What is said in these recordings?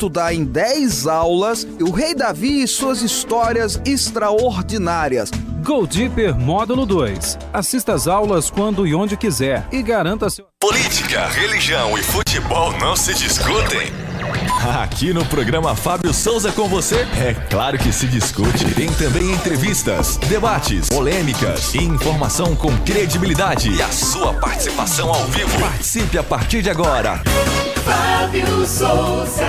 estudar em 10 aulas o Rei Davi e suas histórias extraordinárias. Go Deeper Módulo 2. Assista às aulas quando e onde quiser e garanta seu. Política, religião e futebol não se discutem. Aqui no programa Fábio Souza com você, é claro que se discute. Tem também entrevistas, debates, polêmicas e informação com credibilidade. E a sua participação ao vivo. Participe a partir de agora. Fábio Souza.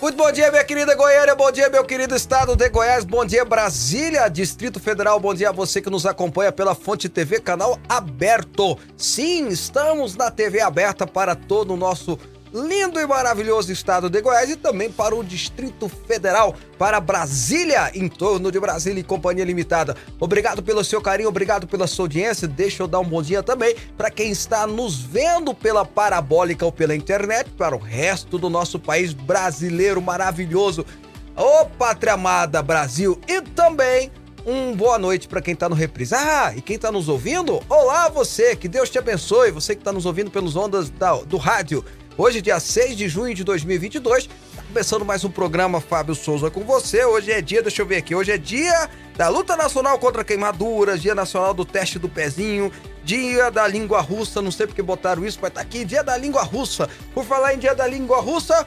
Muito bom dia, minha querida Goiânia, bom dia, meu querido estado de Goiás, bom dia, Brasília, Distrito Federal, bom dia a você que nos acompanha pela Fonte TV, canal aberto. Sim, estamos na TV aberta para todo o nosso lindo e maravilhoso estado de Goiás e também para o Distrito Federal, para Brasília, em torno de Brasília e Companhia Limitada. Obrigado pelo seu carinho, obrigado pela sua audiência. Deixa eu dar um bom dia também para quem está nos vendo pela parabólica ou pela internet, para o resto do nosso país brasileiro maravilhoso. Ô pátria amada Brasil e também um boa noite para quem tá no reprise. Ah, e quem tá nos ouvindo? Olá você, que Deus te abençoe, você que tá nos ouvindo pelos ondas da, do rádio. Hoje, dia 6 de junho de 2022, tá começando mais um programa Fábio Souza com você. Hoje é dia, deixa eu ver aqui, hoje é dia da luta nacional contra queimaduras, dia nacional do teste do pezinho, dia da língua russa, não sei porque botaram isso, mas tá aqui, dia da língua russa. Por falar em dia da língua russa,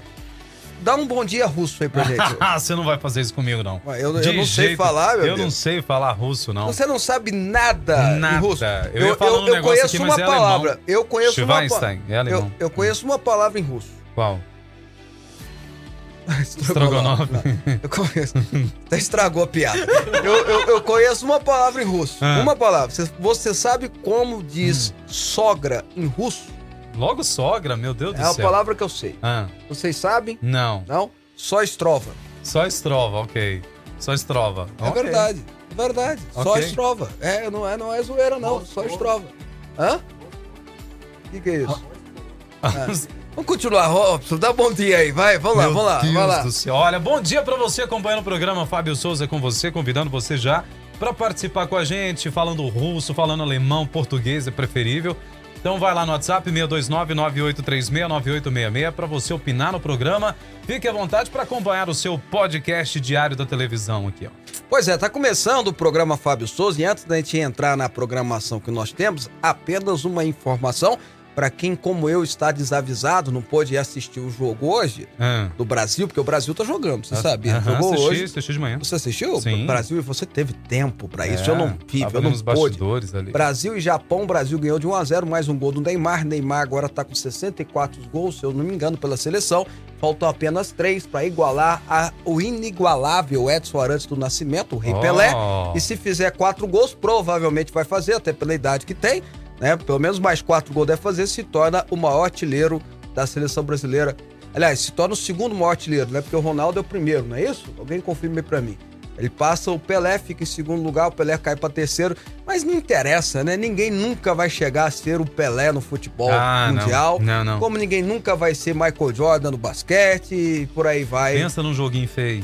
dá um bom dia russo aí pra gente. Você não vai fazer isso comigo, não. Eu- eu não sei falar, meu Eu Deus. não sei falar russo, não. Você não sabe nada, Nada. em russo. Eu ia falar um negócio conheço aqui, uma é palavra. alemão. Eu conheço uma Schweinstein, pa- é. Eu, eu conheço uma palavra em russo. Qual? Estrogonofe. Eu conheço. Até estragou a piada. Eu, eu- eu conheço uma palavra em russo. Ah. Uma palavra. Você, você sabe como diz sogra em russo? Logo sogra, meu Deus É do uma céu. palavra que eu sei. Ah, Vocês sabem? não. Não? Só estrova. Só estrova, ok. Só estrova. É Ok. verdade. É verdade. Só Ok. estrova. É, não é, não é zoeira, não. Só estrova. Hã? O que, que é isso? Vamos continuar, Robson. Dá bom dia aí. Vai, vamos lá, Meu vamos lá. Deus Vai lá. do céu. Olha, bom dia pra você acompanhando o programa Fábio Souza com você, convidando você já pra participar com a gente, falando russo, falando alemão, português é preferível. Então vai lá no WhatsApp 629-9836-9866 pra você opinar no programa. Fique à vontade pra acompanhar o seu podcast diário da televisão aqui, ó. Pois é, tá começando o programa Fábio Souza e antes da gente entrar na programação que nós temos, apenas uma informação para quem como eu está desavisado, não pôde assistir o jogo hoje Ah. do Brasil, porque o Brasil tá jogando, você Ah, sabia? aham, Jogou assisti, hoje. assisti de manhã. Você assistiu? Sim. Brasil e você teve tempo para isso. É, eu não tive, eu não pude. ali. Brasil e Japão, o Brasil ganhou de 1 a 0 mais um gol do Neymar. Neymar agora tá com 64 gols, se eu não me engano, pela seleção. Faltam apenas três para igualar a- o inigualável Edson Arantes do Nascimento, o Rei Oh. Pelé. E se fizer quatro gols, provavelmente vai fazer, até pela idade que tem, né? Pelo menos mais quatro gols deve fazer, se torna o maior artilheiro da seleção brasileira. Aliás, se torna o segundo maior artilheiro, né? Porque o Ronaldo é o primeiro, não é isso? Alguém confirme aí pra mim. Ele passa o Pelé, fica em segundo lugar, o Pelé cai pra terceiro, mas não interessa, né? Ninguém nunca vai chegar a ser o Pelé no futebol Ah, não. mundial. Não, não. Como ninguém nunca vai ser Michael Jordan no basquete e por aí vai. Pensa num joguinho feio.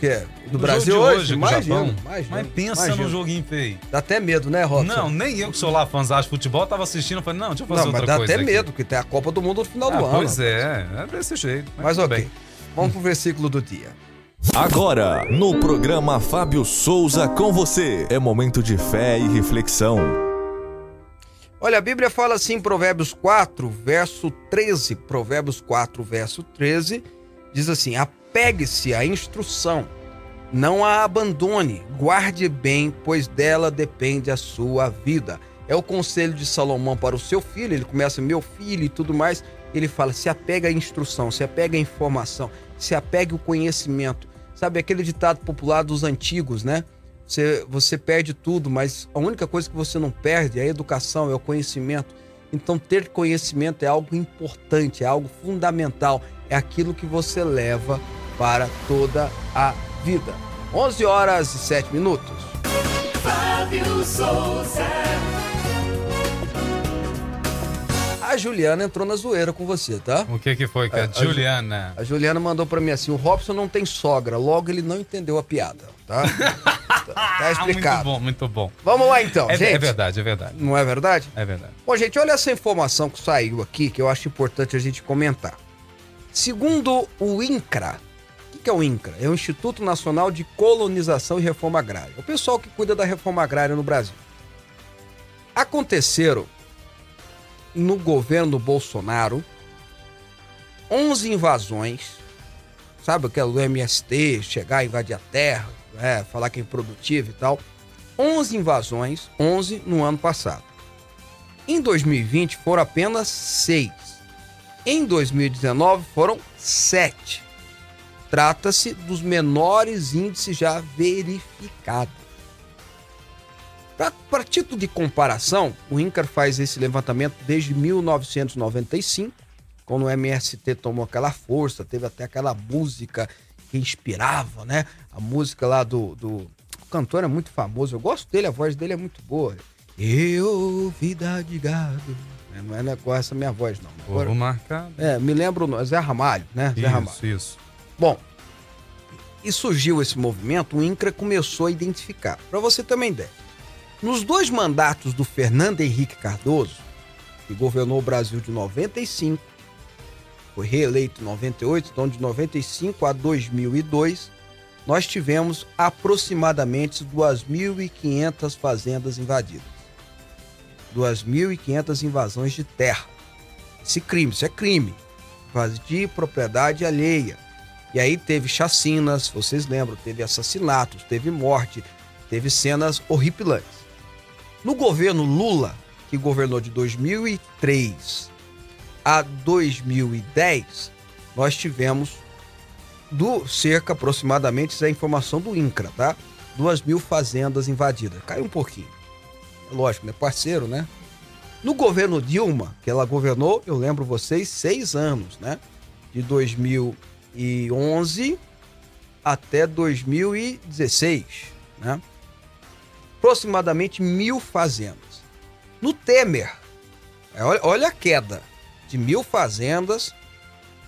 Quê? Do No Brasil jogo de hoje? o Imagina, Japão. imagina. Mas pensa imagina. num joguinho feio. Dá até medo, né, Robson? Não, nem eu que sou lá fãzão de futebol, tava assistindo, falei, não, deixa eu fazer Não, mas outra dá coisa até aqui. medo, porque tem a Copa do Mundo no final Ah, do ano. pois é, é desse jeito. Mas tudo ok. bem. Vamos pro versículo do dia. Agora, no programa Fábio Souza com você, é momento de fé e reflexão. Olha, a Bíblia fala assim em Provérbios 4, verso 13. Provérbios 4, verso 13, diz assim: Apegue-se à instrução, não a abandone, guarde bem, pois dela depende a sua vida. É o conselho de Salomão para o seu filho. Ele começa, meu filho e tudo mais. Ele fala: se apega à instrução, se apega à informação, se apega ao conhecimento. Sabe aquele ditado popular dos antigos, né? Você, você perde tudo, mas a única coisa que você não perde é a educação, é o conhecimento. Então, ter conhecimento é algo importante, é algo fundamental, é aquilo que você leva para toda a vida. 11 horas e 7 minutos. Fábio Souza. A Juliana entrou na zoeira com você, tá? O que que foi que A- a, a Ju- Juliana... A Juliana mandou pra mim assim: o Robson não tem sogra, logo ele não entendeu a piada, tá? Tá explicado. Muito bom, muito bom. Vamos lá então, É, gente. é verdade, é verdade. Não é verdade? É verdade. Bom, gente, olha essa informação que saiu aqui que eu acho importante a gente comentar. Segundo o INCRA, que é o INCRA? É o Instituto Nacional de Colonização e Reforma Agrária. É o pessoal que cuida da reforma agrária no Brasil. Aconteceram no governo Bolsonaro 11 invasões, sabe aquela do MST, chegar, invadir a terra, né, falar que é improdutivo e tal. 11 invasões, 11 no ano passado. Em 2020 foram apenas 6. Em 2019 foram 7. Trata-se dos menores índices já verificados. Para título de comparação, o INCAR faz esse levantamento desde 1995, quando o MST tomou aquela força, teve até aquela música que inspirava, né? A música lá do, do... O cantor é muito famoso, eu gosto dele, a voz dele é muito boa. Eu, vida de gado. É, Não é, com essa minha voz, não. Agora- Vou marcar. é, me lembro, Zé Ramalho, né? Zé Ramalho. Isso, isso. Bom, e surgiu esse movimento, o INCRA começou a identificar. Para você uma ideia, nos dois mandatos do Fernando Henrique Cardoso, que governou o Brasil de 95, foi reeleito em 98, então de 95 a 2002, nós tivemos aproximadamente 2.500 fazendas invadidas. 2.500 invasões de terra. Esse crime, isso é crime. Invadir propriedade alheia. E aí teve chacinas, vocês lembram, teve assassinatos, teve morte, teve cenas horripilantes. No governo Lula, que governou de 2003 a 2010, nós tivemos do cerca aproximadamente, isso é a informação do INCRA, tá? Duas mil fazendas invadidas. Caiu um pouquinho. É lógico, né? Parceiro, né? No governo Dilma, que ela governou, eu lembro vocês, seis anos, né? De 2011 até 2016, né? Aproximadamente mil fazendas. No Temer, é, olha, olha a queda de mil fazendas,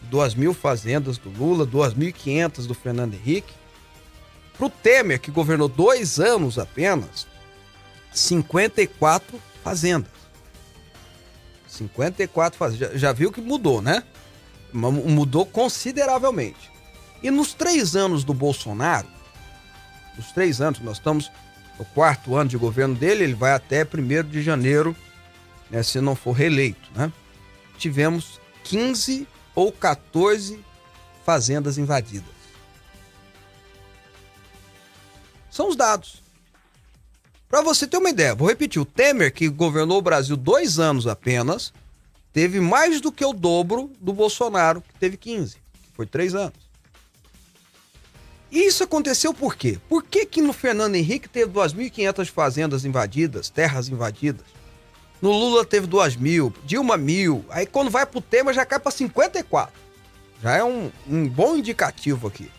duas mil fazendas do Lula, duas mil e quinhentas do Fernando Henrique. Para o Temer, que governou dois anos apenas, 54 fazendas. 54 fazendas. Já, já viu que mudou, né? Mudou consideravelmente. E nos três anos do Bolsonaro, nos três anos, nós estamos no quarto ano de governo dele, ele vai até 1 de janeiro, né, se não for reeleito, né? Tivemos 15 ou 14 fazendas invadidas. São os dados. Para você ter uma ideia, vou repetir: o Temer, que governou o Brasil dois anos apenas, teve mais do que o dobro do Bolsonaro, que teve 15, que foi três anos. E isso aconteceu por quê? Por que, que no Fernando Henrique teve 2.500 fazendas invadidas, terras invadidas? No Lula teve 2 mil, Dilma mil. Aí quando vai pro Temer já cai para 54. Já é um, um bom indicativo aqui.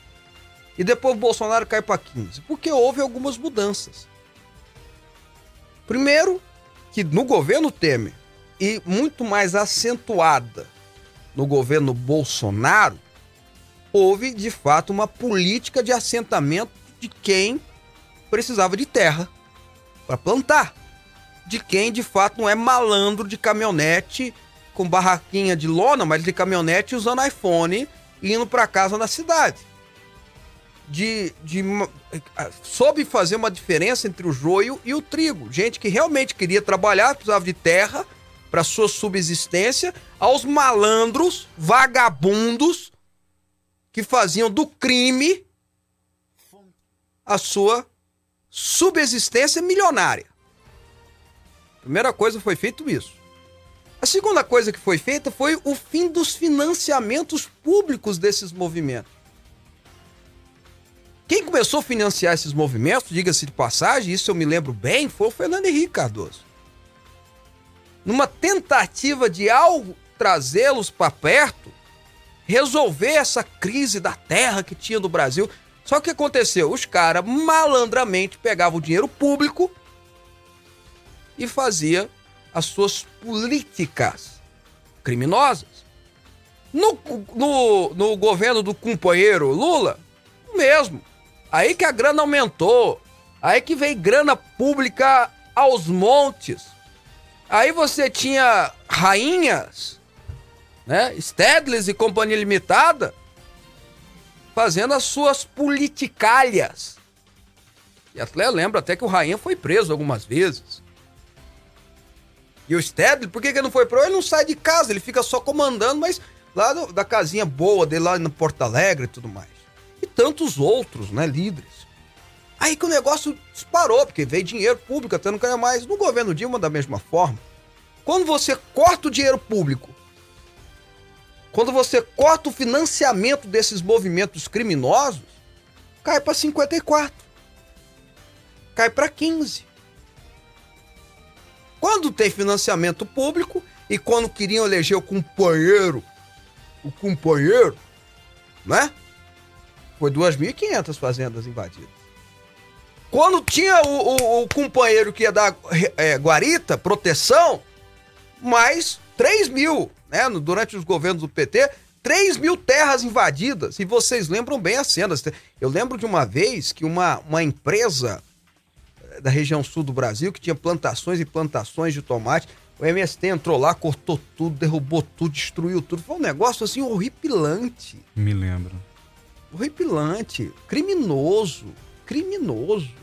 E depois o Bolsonaro cai para 15. Porque houve algumas mudanças. Primeiro, que no governo Temer, e muito mais acentuada no governo Bolsonaro, houve de fato uma política de assentamento de quem precisava de terra para plantar. De quem de fato não é malandro de caminhonete com barraquinha de lona, mas de caminhonete usando iPhone e indo para casa na cidade. De, de soube fazer uma diferença entre o joio e o trigo. Gente que realmente queria trabalhar, precisava de terra para sua subsistência, aos malandros, vagabundos que faziam do crime a sua subsistência milionária. Primeira coisa foi feito isso. A segunda coisa que foi feita foi o fim dos financiamentos públicos desses movimentos. Quem começou a financiar esses movimentos, diga-se de passagem, isso eu me lembro bem, foi o Fernando Henrique Cardoso. Numa tentativa de, ao trazê-los para perto, resolver essa crise da terra que tinha no Brasil. Só que aconteceu? Os caras malandramente pegavam o dinheiro público e fazia as suas políticas criminosas. No, no, no governo do companheiro Lula, o mesmo. Aí que a grana aumentou. Aí que veio grana pública aos montes. Aí você tinha rainhas, né? Stedles e Companhia Limitada fazendo as suas politicalhas. E até lembro até que o Rainha foi preso algumas vezes. E o Stedley, por que, que ele não foi preso? Ele não sai de casa, ele fica só comandando, mas lá da casinha boa dele, lá no Porto Alegre e tudo mais. E tantos outros, né, líderes. Aí que o negócio disparou, porque veio dinheiro público, até não ganha mais. No governo Dilma, da mesma forma. Quando você corta o dinheiro público, quando você corta o financiamento desses movimentos criminosos, cai para 54. Cai para 15. Quando tem financiamento público e quando queriam eleger o companheiro, o companheiro, né? Foi 2.500 fazendas invadidas. Quando tinha o, o, o companheiro que ia dar é, guarita, proteção, mais 3 mil, né? Durante os governos do PT, 3 mil terras invadidas. E vocês lembram bem as cenas. Eu lembro de uma vez que uma, uma empresa eh, da região sul do Brasil, que tinha plantações e plantações de tomate, o MST entrou lá, cortou tudo, derrubou tudo, destruiu tudo. Foi um negócio assim horripilante. Me lembro. Horripilante. Criminoso. Criminoso.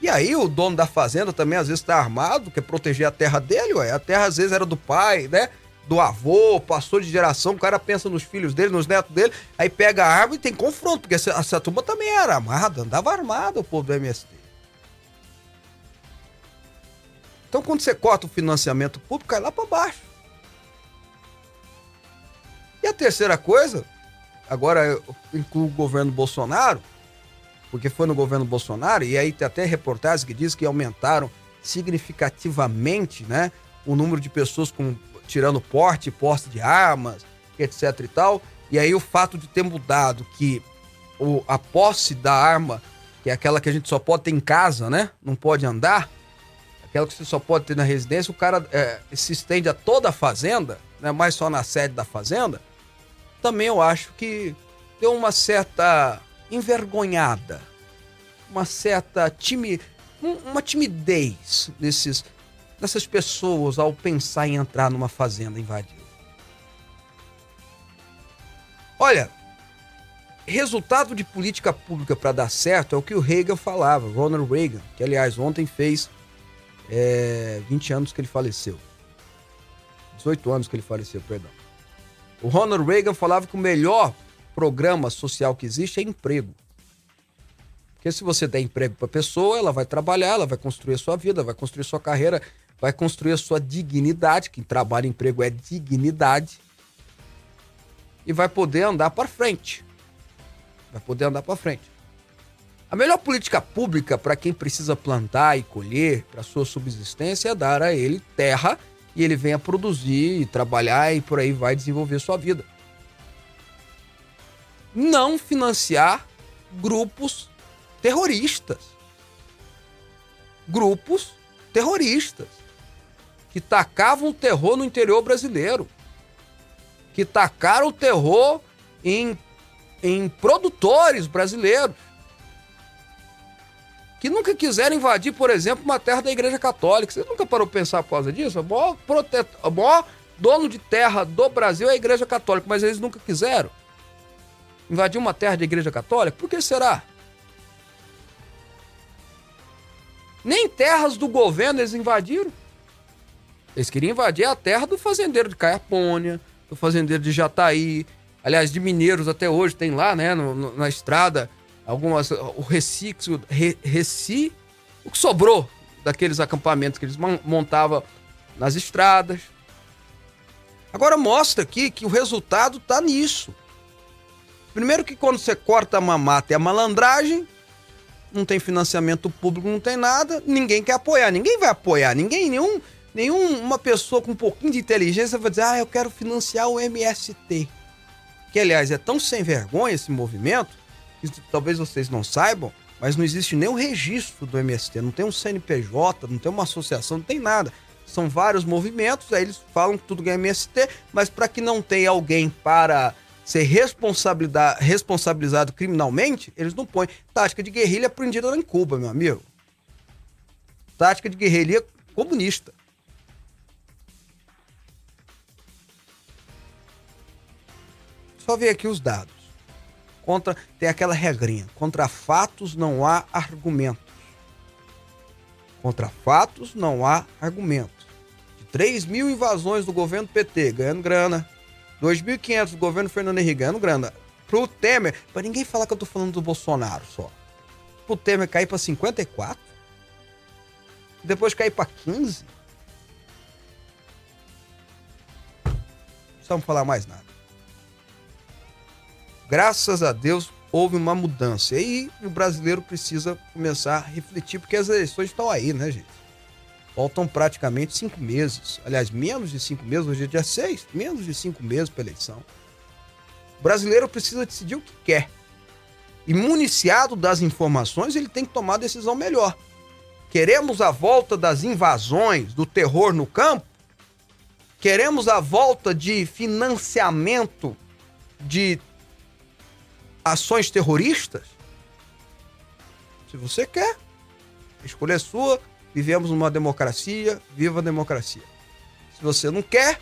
E aí o dono da fazenda também às vezes tá armado, quer proteger a terra dele, ué. A terra às vezes era do pai, né? Do avô, passou de geração, o cara pensa nos filhos dele, nos netos dele, aí pega a arma e tem confronto, porque essa, essa turma também era armada, andava armada o povo do MST. Então quando você corta o financiamento público, cai lá para baixo. E a terceira coisa, agora eu incluo o governo Bolsonaro, porque foi no governo Bolsonaro, e aí tem até reportagens que diz que aumentaram significativamente né, o número de pessoas com, tirando porte, posse de armas, etc e tal. E aí o fato de ter mudado que o, a posse da arma, que é aquela que a gente só pode ter em casa, né? Não pode andar, aquela que você só pode ter na residência, o cara é, se estende a toda a fazenda, né? mais só na sede da fazenda, também eu acho que deu uma certa envergonhada, uma certa time, uma timidez desses, dessas pessoas ao pensar em entrar numa fazenda invadida. Olha, resultado de política pública para dar certo é o que o Reagan falava, Ronald Reagan, que aliás ontem fez é, 20 anos que ele faleceu. 18 anos que ele faleceu, perdão. O Ronald Reagan falava que o melhor programa social que existe é emprego. Porque se você der emprego para a pessoa, ela vai trabalhar, ela vai construir a sua vida, vai construir a sua carreira, vai construir a sua dignidade, que trabalho e emprego é dignidade, e vai poder andar para frente. Vai poder andar para frente. A melhor política pública para quem precisa plantar e colher para sua subsistência é dar a ele terra e ele venha produzir e trabalhar e por aí vai desenvolver sua vida não financiar grupos terroristas. Grupos terroristas que tacavam terror no interior brasileiro, que tacaram o terror em, em produtores brasileiros, que nunca quiseram invadir, por exemplo, uma terra da Igreja Católica. Você nunca parou para pensar por causa disso? O maior, protet... o maior dono de terra do Brasil é a Igreja Católica, mas eles nunca quiseram invadir uma terra de igreja católica? Por que será? Nem terras do governo eles invadiram. Eles queriam invadir a terra do fazendeiro de Caiapônia, do fazendeiro de Jataí, aliás, de mineiros até hoje, tem lá, né, no, no, na estrada, algumas, o reciclo, re, reci, o que sobrou daqueles acampamentos que eles montavam nas estradas. Agora mostra aqui que o resultado está nisso. Primeiro que quando você corta a mamata é a malandragem, não tem financiamento público, não tem nada, ninguém quer apoiar, ninguém vai apoiar, ninguém, nenhum, nenhum uma pessoa com um pouquinho de inteligência vai dizer, ah, eu quero financiar o MST. Que, aliás, é tão sem vergonha esse movimento, que talvez vocês não saibam, mas não existe o registro do MST, não tem um CNPJ, não tem uma associação, não tem nada. São vários movimentos, aí eles falam que tudo é MST, mas para que não tenha alguém para ser responsabilizado criminalmente, eles não põem. Tática de guerrilha aprendida lá em Cuba, meu amigo. Tática de guerrilha comunista. Só ver aqui os dados. Contra, tem aquela regrinha. Contra fatos não há argumentos. Contra fatos não há argumentos. De 3 mil invasões do governo PT ganhando grana. 2.500 do governo Fernando Henrique ganhando grana. Pro Temer, pra ninguém falar que eu tô falando do Bolsonaro só. Pro Temer cair pra 54. Depois cair pra 15. Não falar mais nada. Graças a Deus houve uma mudança. E aí o brasileiro precisa começar a refletir, porque as eleições estão aí, né, gente? Faltam praticamente cinco meses. Aliás, menos de cinco meses, hoje é dia seis, menos de cinco meses para eleição. O brasileiro precisa decidir o que quer. E municiado das informações, ele tem que tomar a decisão melhor. Queremos a volta das invasões, do terror no campo? Queremos a volta de financiamento de ações terroristas? Se você quer, a escolha é sua. Vivemos numa democracia, viva a democracia. Se você não quer,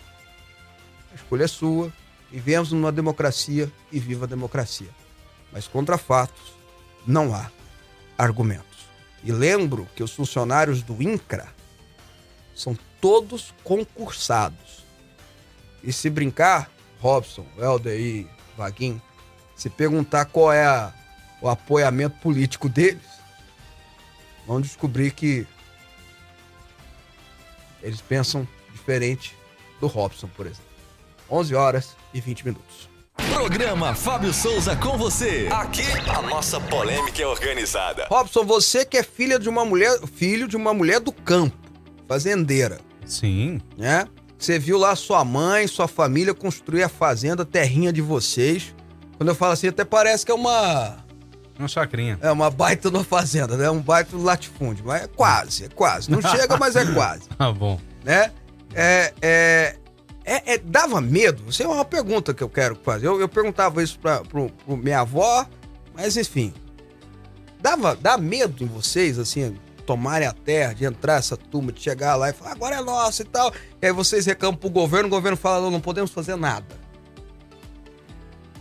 a escolha é sua. Vivemos numa democracia e viva a democracia. Mas contra fatos não há argumentos. E lembro que os funcionários do INCRA são todos concursados. E se brincar, Robson, e Vaguinho, se perguntar qual é a- o apoiamento político deles, vão descobrir que eles pensam diferente do Robson, por exemplo. 11 horas e 20 minutos. Programa Fábio Souza com você. Aqui a nossa polêmica é organizada. Robson, você que é filha de uma mulher, filho de uma mulher do campo, fazendeira, Sim. né? Você viu lá sua mãe, sua família construir a fazenda, a terrinha de vocês. Quando eu falo assim, até parece que é uma Uma chacrinha. é uma baita numa fazenda, né? Um baita latifúndio, mas é quase, é quase. Não chega, mas é quase, Tá bom. né? É, é, é, é- dava medo? Isso é uma pergunta que eu quero fazer. Eu, eu perguntava isso pra, pro, pro minha avó, mas enfim. Dava, dá medo em vocês, assim, tomarem a terra, de entrar essa turma, de chegar lá e falar, agora é nossa e tal. E aí vocês reclamam pro governo, o governo fala, não, não podemos fazer nada.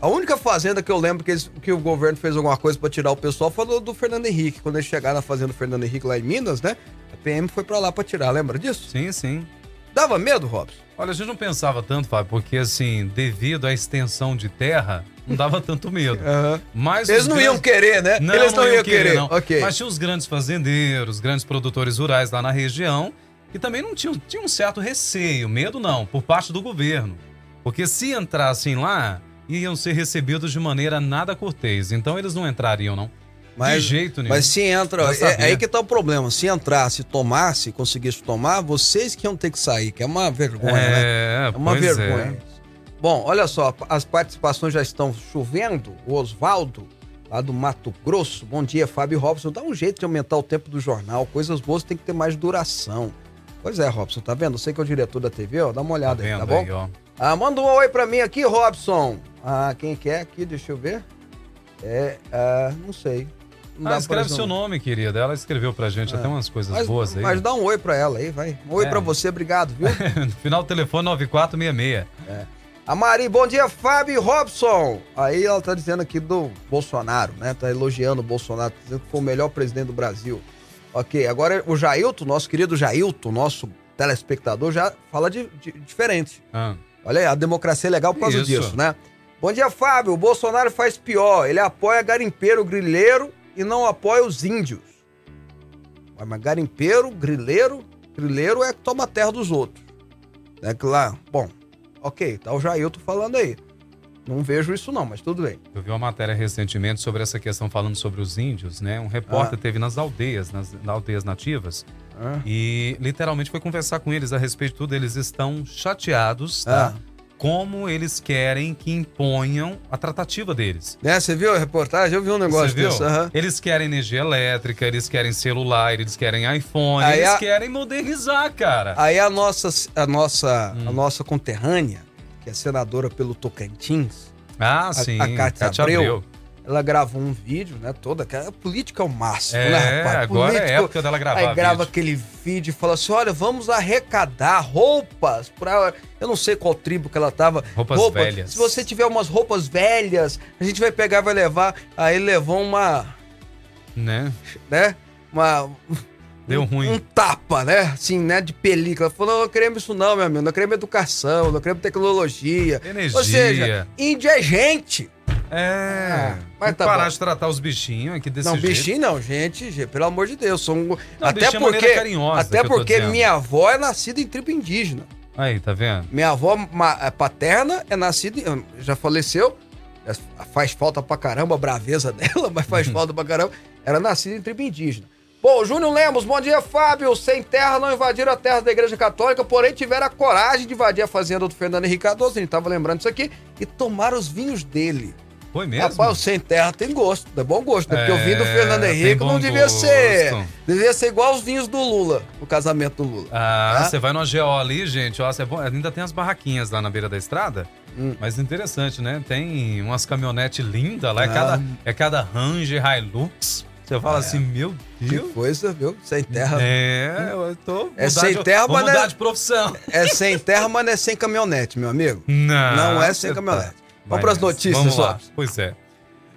A única fazenda que eu lembro que, eles- que o governo fez alguma coisa pra tirar o pessoal foi do, do Fernando Henrique. Quando eles chegaram na fazenda do Fernando Henrique lá em Minas, né? A PM foi pra lá pra tirar, lembra disso? Sim, sim. Dava medo, Robson? Olha, a gente não pensava tanto, Fábio, porque assim, devido à extensão de terra, não dava tanto medo. Mas Eles não grandes- iam querer, né? Não, Eles não, iam querer, não. Ok. Mas tinha os grandes fazendeiros, grandes produtores rurais lá na região, que também não tinham, tinham um certo receio, medo não, por parte do governo. Porque se entrassem lá, iam ser recebidos de maneira nada cortês. Então eles não entrariam, não. Mas- de jeito nenhum. Mas se entra, é, é aí que tá o problema. Se entrasse, tomasse, conseguisse tomar, vocês que iam ter que sair, que é uma vergonha, né? é, É uma vergonha. Bom, olha só, as participações já estão chovendo. O Oswaldo, lá do Mato Grosso. Bom dia, Fábio Robson. Dá um jeito de aumentar o tempo do jornal. Coisas boas tem que ter mais duração. Pois é, Robson, tá vendo? Você que é o diretor da TV, ó, dá uma Tá olhada aí, vendo tá bom? aí. Ah, manda um oi pra mim aqui, Robson. Ah, quem que é aqui? Deixa eu ver. É, ah, não sei. Não Ah, escreve seu nome, querida. Ela escreveu pra gente até umas coisas Mas, boas aí. mas dá um oi pra ela aí, vai. Um oi É. pra você, obrigado, viu? No final do telefone 9466. A Mari, bom dia, Fábio Robson. Aí ela tá dizendo aqui do Bolsonaro, né? Tá elogiando o Bolsonaro, tá dizendo que foi o melhor presidente do Brasil. Ok, agora o Jailton, nosso querido Jailton, nosso telespectador, já fala de, de- diferente. Ah, Olha aí, a democracia é legal por causa Isso. disso, né? Bom dia, Fábio. O Bolsonaro faz pior. Ele apoia garimpeiro, grileiro e não apoia os índios. Mas garimpeiro, grileiro, grileiro é que toma a terra dos outros. É que lá, bom, ok, tá o Jailton falando aí. Não vejo isso não, mas tudo bem. eu vi uma matéria recentemente sobre essa questão falando sobre os índios, né? Um repórter Ah. teve nas aldeias, nas, nas aldeias nativas, Ah. e literalmente foi conversar com eles a respeito de tudo. Eles estão chateados, tá? Ah. Como eles querem que imponham a tratativa deles. Né, você viu a reportagem? Eu vi um negócio Você viu? desse. aham. Eles querem energia elétrica, eles querem celular, eles querem iPhone, Aí eles a- querem modernizar, cara. Aí a nossa, a nossa, Hum. a nossa conterrânea, que é senadora pelo Tocantins, Ah, sim. a Cátia Cátia Abreu. Abreu. Ela gravou um vídeo, né? Toda. A política é o máximo, É, né, rapaz? agora é Político- época dela gravar Aí grava vídeo. aquele vídeo e fala assim: olha, vamos arrecadar roupas pra. Eu não sei qual tribo que ela tava. Roupas Roupa. velhas. Se você tiver umas roupas velhas, a gente vai pegar, vai levar. Aí ele levou uma. Né? né? Uma. Deu um, ruim. Um tapa, né? Assim, né? De película. Falou, não, queremos isso não, meu amigo. Não queremos educação, não queremos tecnologia. Energia. Ou seja, índio é gente. É. Ah, mas tá parar bom. de tratar os bichinhos aqui desse não, jeito. bichinho não, gente, gente, pelo amor de Deus. São... até bichinho é porque, carinhosa até porque minha avó é nascida em tribo indígena. Aí, tá vendo? Minha avó é paterna é nascida, em- já faleceu, é- faz falta pra caramba a braveza dela, mas faz falta pra caramba. Era nascida em tribo indígena. Bom, Júnior Lemos, bom dia, Fábio. Sem terra não invadiram a terra da Igreja Católica, porém tiveram a coragem de invadir a fazenda do Fernando Henrique Cardoso, a gente tava lembrando isso aqui, e tomaram os vinhos dele. Foi mesmo? Rapaz, o sem terra tem gosto, é bom gosto, né? Porque o vinho do É, Fernando Henrique não devia ser. gosto. Devia ser igual os vinhos do Lula, o casamento do Lula. Ah, Tá? você vai no GO ali, gente, ó, é bom- ainda tem as barraquinhas lá na beira da estrada. Hum. Mas interessante, né? Tem umas caminhonetes lindas lá, é, Ah. cada, é cada Ranger Hilux. Você fala assim, meu Que Deus. coisa, viu? Sem terra. É, eu tô. É sem de, terra, mas mudar é- de profissão. É sem terra, mas não é sem caminhonete, meu amigo. Não, Não é sem você caminhonete. Vamos pras nessa. notícias, Vamos lá. Lopes. Pois é.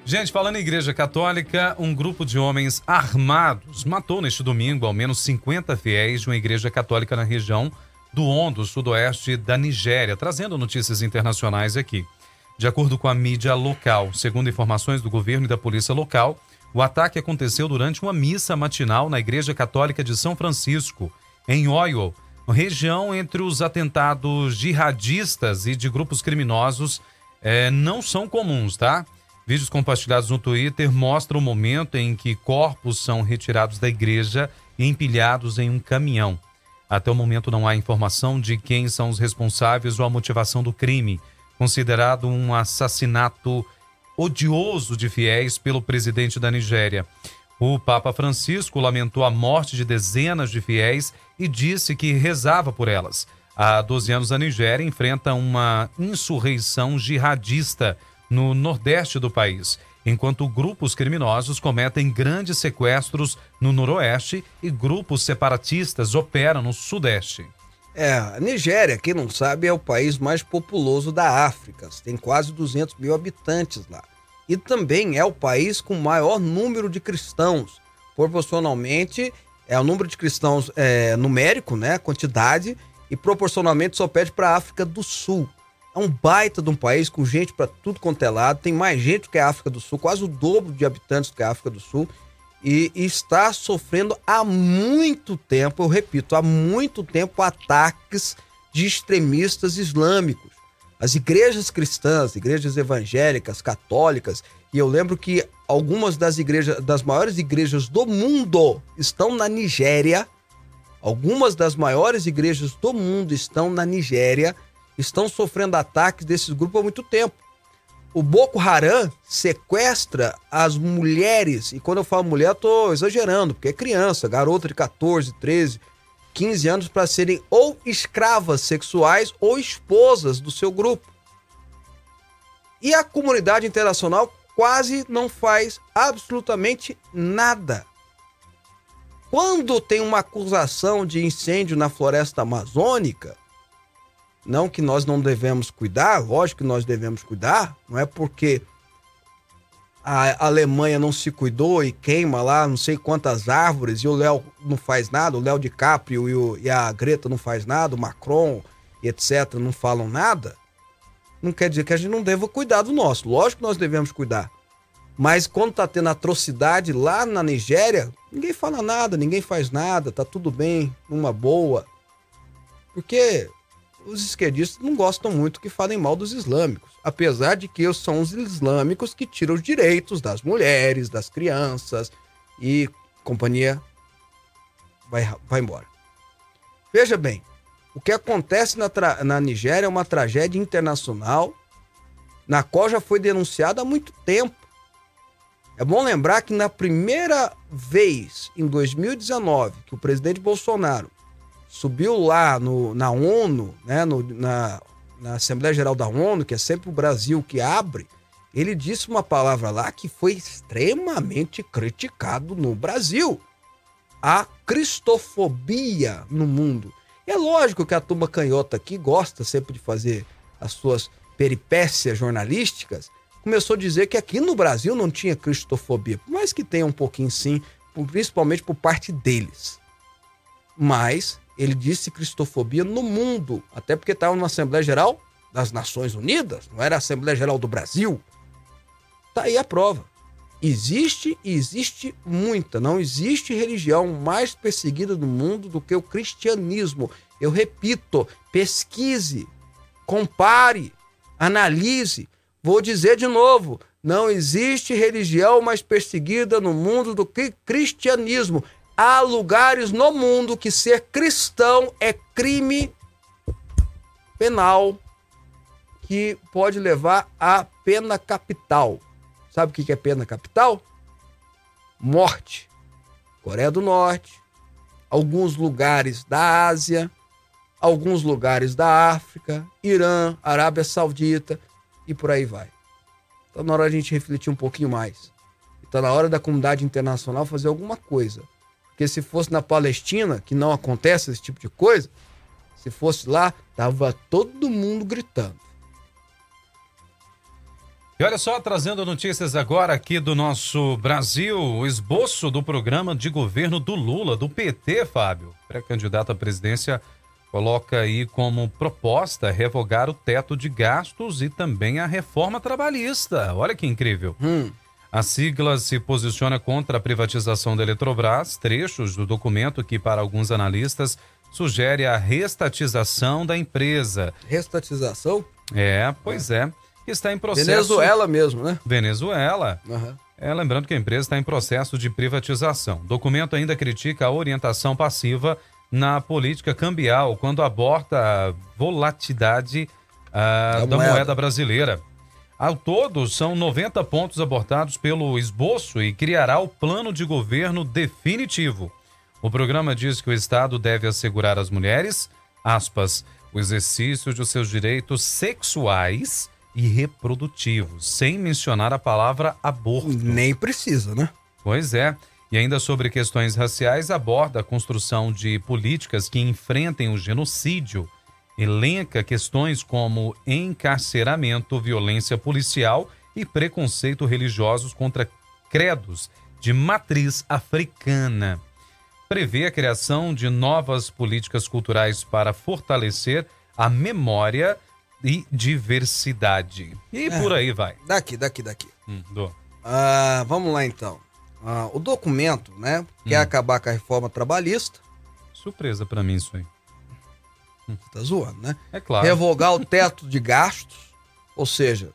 Gente, falando em igreja católica, um grupo de homens armados matou neste domingo ao menos 50 fiéis de uma igreja católica na região do Ondo, sudoeste da Nigéria, trazendo notícias internacionais aqui. De acordo com a mídia local, segundo informações do governo e da polícia local, o ataque aconteceu durante uma missa matinal na Igreja Católica de São Francisco, em Oyo, região entre os atentados jihadistas e de grupos criminosos eh, não são comuns, tá? Vídeos compartilhados no Twitter mostram o momento em que corpos são retirados da igreja e empilhados em um caminhão. Até o momento não há informação de quem são os responsáveis ou a motivação do crime, considerado um assassinato odioso de fiéis pelo presidente da Nigéria. O Papa Francisco lamentou a morte de dezenas de fiéis e disse que rezava por elas. Há 12 anos, a Nigéria enfrenta uma insurreição jihadista no nordeste do país, enquanto grupos criminosos cometem grandes sequestros no noroeste e grupos separatistas operam no sudeste. É, a Nigéria, quem não sabe, é o país mais populoso da África. Tem quase 200 mil habitantes lá. E também é o país com maior número de cristãos. Proporcionalmente, é o número de cristãos é, numérico, né? Quantidade, e proporcionalmente só pede para a África do Sul. É um baita de um país com gente para tudo quanto é lado. Tem mais gente que a África do Sul, quase o dobro de habitantes que a África do Sul. E, e está sofrendo há muito tempo, eu repito, há muito tempo ataques de extremistas islâmicos. As igrejas cristãs, igrejas evangélicas, católicas, e eu lembro que algumas das igrejas, das maiores igrejas do mundo estão na Nigéria. Algumas das maiores igrejas do mundo estão na Nigéria, estão sofrendo ataques desses grupos há muito tempo. O Boko Haram sequestra as mulheres, e quando eu falo mulher, eu exagerando, porque é criança, garota de 14, 13, 15 anos para serem ou escravas sexuais ou esposas do seu grupo. E a comunidade internacional quase não faz absolutamente nada. Quando tem uma acusação de incêndio na floresta amazônica, não que nós não devemos cuidar, lógico que nós devemos cuidar, não é porque a Alemanha não se cuidou e queima lá não sei quantas árvores e o Léo não faz nada, o Léo DiCaprio e, o, e a Greta não faz nada, o Macron e etc. não falam nada, não quer dizer que a gente não deva cuidar do nosso. Lógico que nós devemos cuidar. Mas quando tá tendo atrocidade lá na Nigéria, ninguém fala nada, ninguém faz nada, tá tudo bem, numa boa. Porque os esquerdistas não gostam muito que falem mal dos islâmicos. Apesar de que são os islâmicos que tiram os direitos das mulheres, das crianças e companhia vai, vai embora. Veja bem, o que acontece na, na Nigéria é uma tragédia internacional na qual já foi denunciada há muito tempo. É bom lembrar que na primeira vez, em 2019, que o presidente Bolsonaro subiu lá no, na ONU, né, no, na, na Assembleia Geral da ONU, que é sempre o Brasil que abre, ele disse uma palavra lá que foi extremamente criticado no Brasil. A cristofobia no mundo. É lógico que a turma canhota aqui gosta sempre de fazer as suas peripécias jornalísticas. Começou a dizer que aqui no Brasil não tinha cristofobia, mais que tenha um pouquinho sim, principalmente por parte deles. Mas ele disse cristofobia no mundo, até porque estava numa Assembleia Geral das Nações Unidas, não era a Assembleia Geral do Brasil. Tá aí a prova. Existe e existe muita. Não existe religião mais perseguida do mundo do que o cristianismo. Eu repito, pesquise, compare, analise. Vou dizer de novo: não existe religião mais perseguida no mundo do que cristianismo. Há lugares no mundo que ser cristão é crime penal que pode levar à pena capital. Sabe o que é pena capital? Morte. Coreia do Norte, alguns lugares da Ásia, alguns lugares da África, Irã, Arábia Saudita e por aí vai. Está na hora a gente refletir um pouquinho mais. Está na hora da comunidade internacional fazer alguma coisa. Porque se fosse na Palestina, que não acontece esse tipo de coisa, se fosse lá, tava todo mundo gritando. E olha só, trazendo notícias agora aqui do nosso Brasil, o esboço do programa de governo do Lula, do PT, Fábio. Pré-candidato à presidência coloca aí como proposta revogar o teto de gastos e também a reforma trabalhista. Olha que incrível. Hum. A sigla se posiciona contra a privatização da Eletrobras, trechos do documento que, para alguns analistas, sugere a restatização da empresa. Restatização? É, pois é que está em processo. Venezuela mesmo, né? Venezuela. Uhum. É, lembrando que a empresa está em processo de privatização. O documento ainda critica a orientação passiva na política cambial, quando aborta a volatilidade uh, da, moeda. moeda brasileira. Ao todo, são 90 pontos abortados pelo esboço e criará o plano de governo definitivo. O programa diz que o Estado deve assegurar às mulheres, aspas, o exercício de seus direitos sexuais e reprodutivos, sem mencionar a palavra aborto. Nem precisa, né? Pois é. E ainda sobre questões raciais, aborda a construção de políticas que enfrentem o genocídio, elenca questões como encarceramento, violência policial e preconceito religiosos contra credos de matriz africana. Prevê a criação de novas políticas culturais para fortalecer a memória e diversidade. E é, por aí vai. Daqui, daqui, daqui. Hum, ah, vamos lá então. Ah, o documento, né, quer hum. acabar com a reforma trabalhista. Surpresa para mim isso aí. Hum. Tá zoando, né? É claro. Revogar o teto de gastos, ou seja,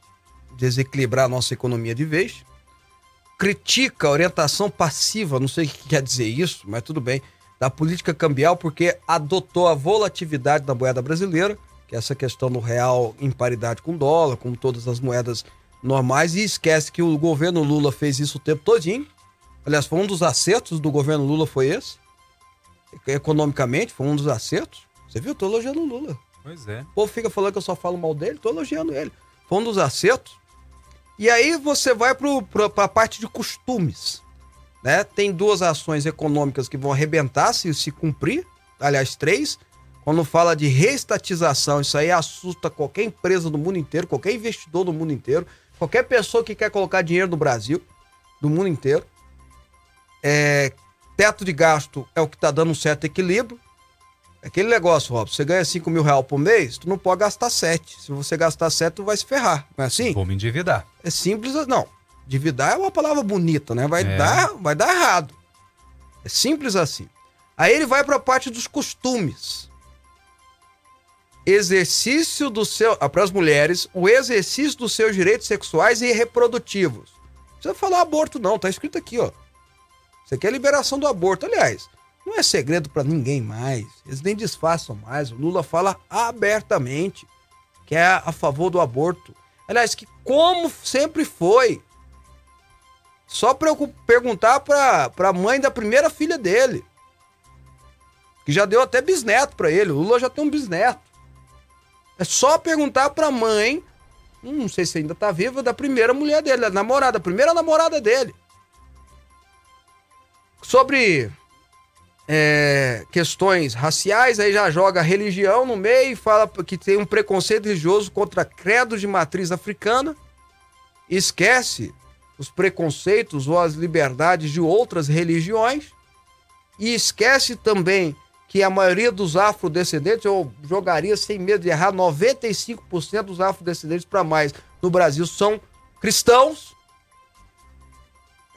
desequilibrar a nossa economia de vez. Critica a orientação passiva, não sei o que quer dizer isso, mas tudo bem, da política cambial porque adotou a volatilidade da moeda brasileira que é essa questão do real em paridade com o dólar, como todas as moedas normais, e esquece que o governo Lula fez isso o tempo todinho. Aliás, foi um dos acertos do governo Lula foi esse. Economicamente, foi um dos acertos. Você viu? Tô elogiando o Lula. Pois é. O povo fica falando que eu só falo mal dele, tô elogiando ele. Foi um dos acertos. E aí você vai para a parte de costumes. Né? Tem duas ações econômicas que vão arrebentar se se cumprir. Aliás, três. Quando fala de reestatização, isso aí assusta qualquer empresa do mundo inteiro, qualquer investidor do mundo inteiro, qualquer pessoa que quer colocar dinheiro no Brasil, do mundo inteiro. É, teto de gasto é o que está dando um certo equilíbrio. Aquele negócio, Rob, você ganha 5 mil reais por mês, tu não pode gastar 7. Se você gastar 7, tu vai se ferrar. Não é assim? Vou me endividar. É simples, não. Endividar é uma palavra bonita, né? Vai, é. dar, vai dar errado. É simples assim. Aí ele vai para a parte dos costumes exercício do seu. Ah, para as mulheres, o exercício dos seus direitos sexuais e reprodutivos. Não precisa falar aborto, não, tá escrito aqui, ó. Isso aqui é a liberação do aborto. Aliás, não é segredo para ninguém mais. Eles nem disfarçam mais. O Lula fala abertamente que é a favor do aborto. Aliás, que como sempre foi. Só para eu perguntar para a mãe da primeira filha dele. Que já deu até bisneto para ele. O Lula já tem um bisneto. É só perguntar pra mãe, hum, não sei se ainda tá viva, da primeira mulher dele, da namorada, a primeira namorada dele. Sobre é, questões raciais, aí já joga religião no meio e fala que tem um preconceito religioso contra credos de matriz africana. Esquece os preconceitos ou as liberdades de outras religiões. E esquece também que a maioria dos afrodescendentes, eu jogaria sem medo de errar, 95% dos afrodescendentes para mais no Brasil são cristãos.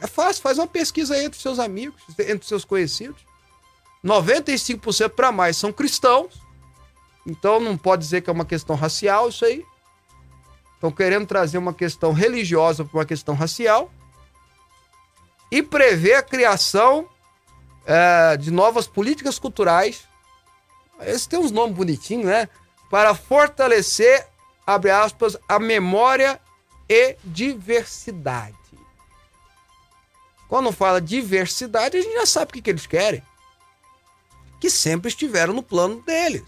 É fácil, faz uma pesquisa aí entre seus amigos, entre seus conhecidos. 95% para mais são cristãos. Então não pode dizer que é uma questão racial isso aí. Estão querendo trazer uma questão religiosa para uma questão racial. E prever a criação é, de novas políticas culturais. Esse tem uns nomes bonitinhos, né? Para fortalecer, abre aspas, a memória e diversidade. Quando fala diversidade, a gente já sabe o que, que eles querem que sempre estiveram no plano deles.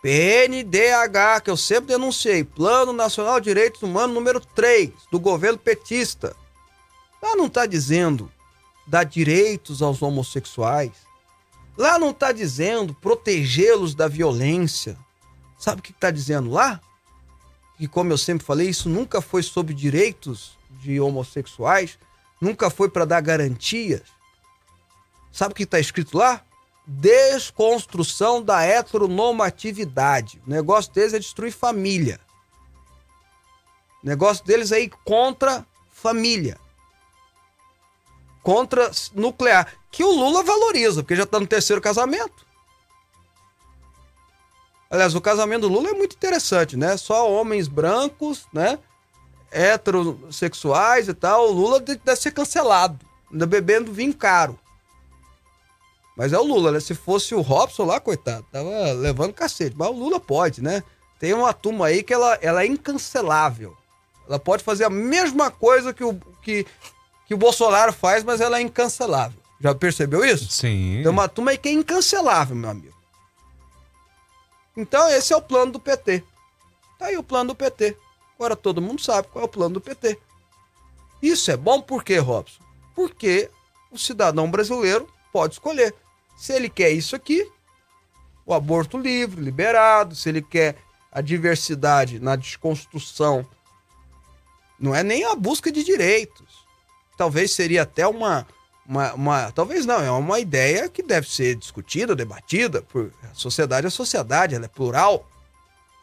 PNDH, que eu sempre denunciei, Plano Nacional de Direitos Humanos número 3, do governo petista. Lá não está dizendo dar direitos aos homossexuais. Lá não está dizendo protegê-los da violência. Sabe o que está dizendo lá? Que, como eu sempre falei, isso nunca foi sobre direitos de homossexuais, nunca foi para dar garantias. Sabe o que está escrito lá? desconstrução da heteronormatividade. O negócio deles é destruir família. O negócio deles é ir contra família. Contra nuclear. Que o Lula valoriza, porque já está no terceiro casamento. Aliás, o casamento do Lula é muito interessante, né? Só homens brancos, né? Heterossexuais e tal. O Lula deve ser cancelado. Ainda bebendo vinho caro. Mas é o Lula, né? Se fosse o Robson lá, coitado, tava levando cacete. Mas o Lula pode, né? Tem uma turma aí que ela, ela é incancelável. Ela pode fazer a mesma coisa que o, que, que o Bolsonaro faz, mas ela é incancelável. Já percebeu isso? Sim. Tem uma turma aí que é incancelável, meu amigo. Então esse é o plano do PT. Tá aí o plano do PT. Agora todo mundo sabe qual é o plano do PT. Isso é bom por quê, Robson? Porque o cidadão brasileiro pode escolher. Se ele quer isso aqui, o aborto livre, liberado, se ele quer a diversidade na desconstrução, não é nem a busca de direitos. Talvez seria até uma, uma, uma, talvez não, é uma ideia que deve ser discutida, debatida, por a sociedade é sociedade, ela é plural.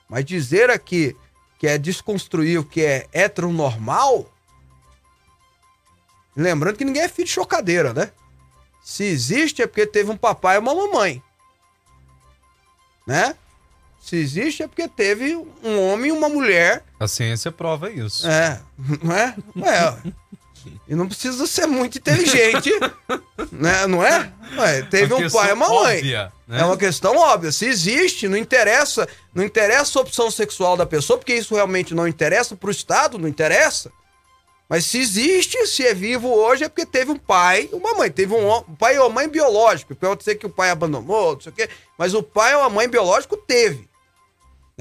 Mas dizer aqui que é desconstruir o que é heteronormal, lembrando que ninguém é filho de chocadeira, né? Se existe é porque teve um papai e uma mamãe. Né? Se existe é porque teve um homem e uma mulher. A ciência prova isso. É, não é? É. E não precisa ser muito inteligente, né? não é? Ué, teve um pai e uma mãe. Óbvia, né? É uma questão óbvia. Se existe, não interessa, não interessa a opção sexual da pessoa, porque isso realmente não interessa para o Estado, não interessa. Mas se existe, se é vivo hoje, é porque teve um pai e uma mãe. Teve um, um pai ou uma mãe biológico. Pode ser que o pai abandonou, não sei o quê. Mas o pai ou a mãe biológico teve.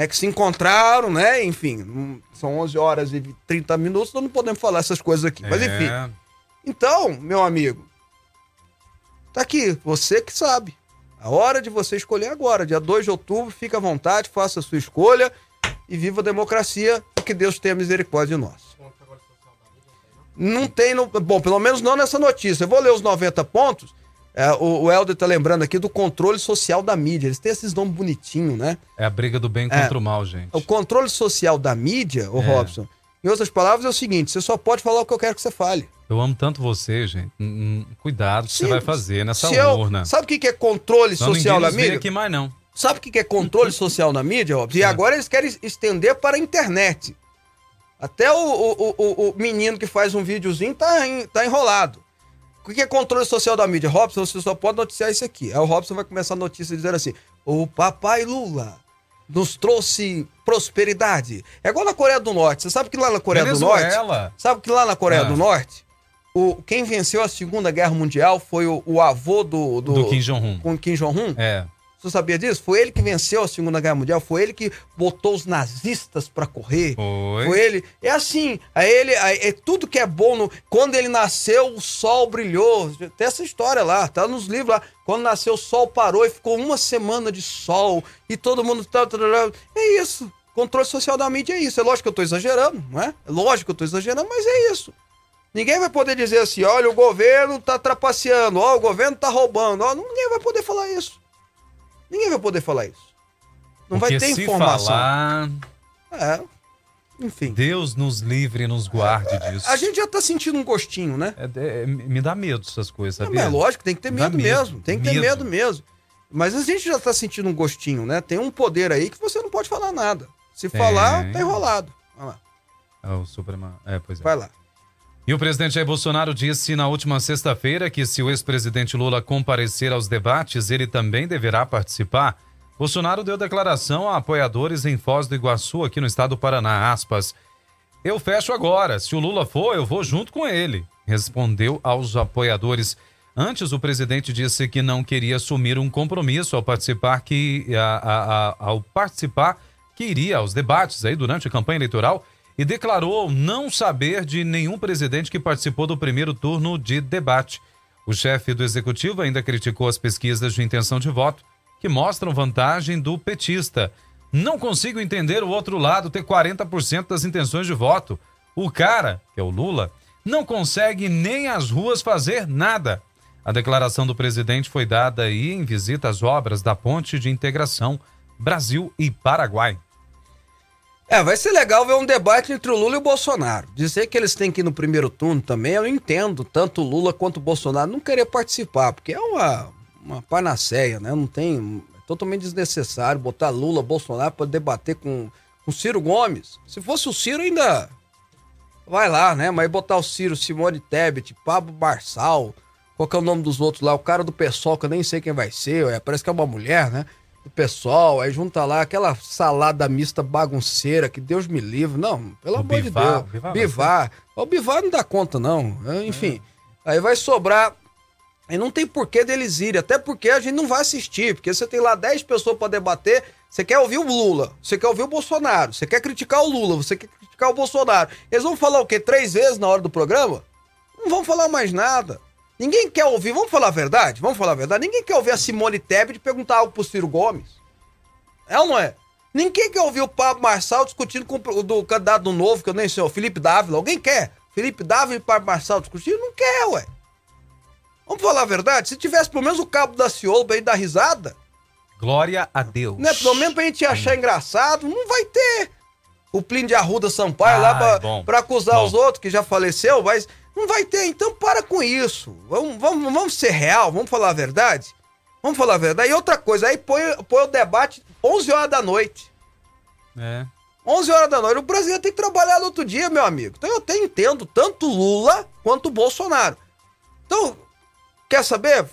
Né, que se encontraram, né? Enfim, são 11 horas e 30 minutos, nós não podemos falar essas coisas aqui. Mas enfim. É. Então, meu amigo, tá aqui, você que sabe. A hora de você escolher agora, dia 2 de outubro, fica à vontade, faça a sua escolha e viva a democracia e que Deus tenha misericórdia de nós. Não tem. No, bom, pelo menos não nessa notícia. Eu vou ler os 90 pontos. É, o, o Helder tá lembrando aqui do controle social da mídia. Eles têm esses nomes bonitinhos, né? É a briga do bem é, contra o mal, gente. O controle social da mídia, o é. Robson, em outras palavras, é o seguinte: você só pode falar o que eu quero que você fale. Eu amo tanto você, gente. Hum, hum cuidado que você vai fazer nessa urna. Eu, sabe o que é controle não, social da mídia? aqui mais não. Sabe o que é controle social na mídia, Robson? E é. agora eles querem estender para a internet. Até o, o, o, o menino que faz um videozinho tá, tá enrolado. O que é controle social da mídia? Robson, você só pode noticiar isso aqui. Aí o Robson vai começar a notícia dizendo assim: o papai Lula nos trouxe prosperidade. É igual na Coreia do Norte. Você sabe que lá na Coreia Venezuela. do Norte. Sabe que lá na Coreia ah. do Norte, o, quem venceu a Segunda Guerra Mundial foi o, o avô do, do, do Kim Jong-un. Com Kim Jong-un? É. Você sabia disso? Foi ele que venceu a Segunda Guerra Mundial, foi ele que botou os nazistas pra correr. Foi. Foi ele. É assim, aí ele, aí, é tudo que é bom. No, quando ele nasceu, o sol brilhou. Tem essa história lá, tá nos livros lá. Quando nasceu, o sol parou e ficou uma semana de sol. E todo mundo. Tá, tá, tá, é isso. Controle social da mídia é isso. É lógico que eu tô exagerando, não é? É lógico que eu tô exagerando, mas é isso. Ninguém vai poder dizer assim, olha, o governo tá trapaceando, ó, o governo tá roubando, ó, ninguém vai poder falar isso. Ninguém vai poder falar isso. Não Porque vai ter se informação. falar, É. Enfim. Deus nos livre e nos guarde disso. A gente já tá sentindo um gostinho, né? É- é- me dá medo essas coisas, mas é lógico, tem que ter medo, medo, mesmo. Tem que ter medo. medo mesmo. Mas a gente já tá sentindo um gostinho, né? Tem um poder aí que você não pode falar nada. Se falar, tá enrolado. Vai lá. É o Suprema... É, pois é. Vai lá. E o presidente Jair Bolsonaro disse na última sexta-feira que se o ex-presidente Lula comparecer aos debates, ele também deverá participar. Bolsonaro deu declaração a apoiadores em Foz do Iguaçu, aqui no estado do Paraná, aspas. Eu fecho agora. Se o Lula for, eu vou junto com ele. Respondeu aos apoiadores. Antes, o presidente disse que não queria assumir um compromisso ao participar que a- a- a- ao participar que iria aos debates aí durante a campanha eleitoral e declarou não saber de nenhum presidente que participou do primeiro turno de debate. O chefe do executivo ainda criticou as pesquisas de intenção de voto que mostram vantagem do petista. Não consigo entender o outro lado ter 40% das intenções de voto. O cara, que é o Lula, não consegue nem as ruas fazer nada. A declaração do presidente foi dada aí em visita às obras da ponte de integração Brasil e Paraguai. É, vai ser legal ver um debate entre o Lula e o Bolsonaro. Dizer que eles têm que ir no primeiro turno também, eu entendo, tanto o Lula quanto o Bolsonaro não querer participar, porque é uma, uma panaceia, né? Não tem. É totalmente desnecessário botar Lula, Bolsonaro para debater com, com Ciro Gomes. Se fosse o Ciro, ainda. Vai lá, né? Mas botar o Ciro, Simone Tebet, Pablo Marçal, qual que é o nome dos outros lá? O cara do PSOL, que eu nem sei quem vai ser, é, parece que é uma mulher, né? Do pessoal, aí junta lá aquela salada mista bagunceira, que Deus me livre. Não, pelo O amor Bivar, de Deus. Bivar Bivar. O Bivar não dá conta, não. É, Enfim, aí vai sobrar. E não tem porquê deles irem, até porque a gente não vai assistir, porque você tem lá 10 pessoas pra debater, você quer ouvir o Lula, você quer ouvir o Bolsonaro, você quer criticar o Lula, você quer criticar o Bolsonaro. Eles vão falar o quê? Três vezes na hora do programa? Não vão falar mais nada. Ninguém quer ouvir, vamos falar a verdade? Vamos falar a verdade? Ninguém quer ouvir a Simone Tebet perguntar algo pro Ciro Gomes. É ou não é? Ninguém quer ouvir o Pablo Marçal discutindo com o do candidato do novo, que eu nem sei, o Felipe Dávila. Alguém quer? Felipe Dávila e Pablo Marçal discutindo? Não quer, ué. Vamos falar a verdade? Se tivesse pelo menos o cabo da Ciolo pra gente dar risada, Glória a Deus. né? Pelo menos pra gente achar engraçado, não vai ter. O Plínio de Arruda Sampaio lá pra, pra acusar Bom. os outros que já faleceu, mas não vai ter. Então para com isso. Vamos, vamos, vamos ser real, vamos falar a verdade? Vamos falar a verdade. E outra coisa, aí põe, põe o debate 11 horas da noite. É. 11 horas da noite. O brasileiro tem que trabalhar no outro dia, meu amigo. Então eu até entendo tanto Lula quanto Bolsonaro. Então, quer saber?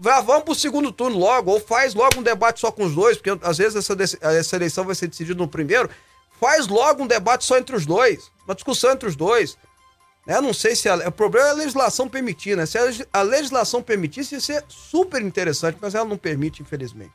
Vá, vamos pro segundo turno logo, ou faz logo um debate só com os dois, porque às vezes essa, essa eleição vai ser decidida no primeiro. Faz logo um debate só entre os dois, uma discussão entre os dois. Eu não sei se a, o problema é a legislação permitir, né? Se a, a legislação permitisse, ia ser super interessante, mas ela não permite, infelizmente.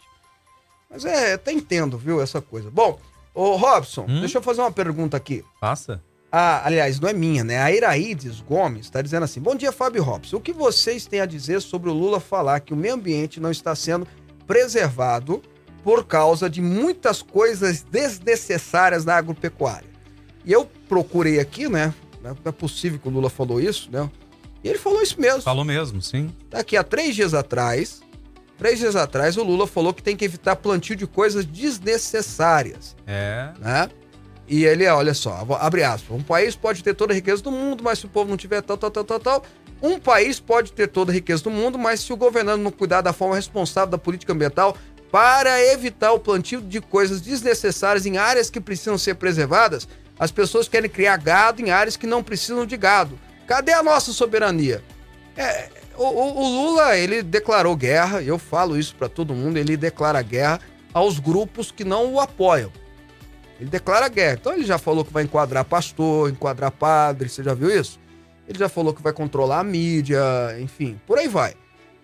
Mas é, até entendo, viu, essa coisa. Bom, ô Robson, Hum? deixa eu fazer uma pergunta aqui. Passa? Ah, aliás, não é minha, né? A Iraídes Gomes está dizendo assim: Bom dia, Fábio Robson. O que vocês têm a dizer sobre o Lula falar que o meio ambiente não está sendo preservado por causa de muitas coisas desnecessárias na agropecuária? E eu procurei aqui, né? Não é possível que o Lula falou isso, né? E ele falou isso mesmo. Falou mesmo, sim. Daqui a três dias atrás, três dias atrás, o Lula falou que tem que evitar plantio de coisas desnecessárias É. né? E ele, olha só, abre aspas, um país pode ter toda a riqueza do mundo, mas se o povo não tiver tal, tal, tal, tal, tal. Um país pode ter toda a riqueza do mundo, mas se o governante não cuidar da forma responsável da política ambiental para evitar o plantio de coisas desnecessárias em áreas que precisam ser preservadas, as pessoas querem criar gado em áreas que não precisam de gado. Cadê a nossa soberania? É, o, o- Lula, ele declarou guerra, eu falo isso para todo mundo, ele declara guerra aos grupos que não o apoiam. Ele declara guerra. Então ele já falou que vai enquadrar pastor, enquadrar padre, você já viu isso? Ele já falou que vai controlar a mídia, enfim, por aí vai.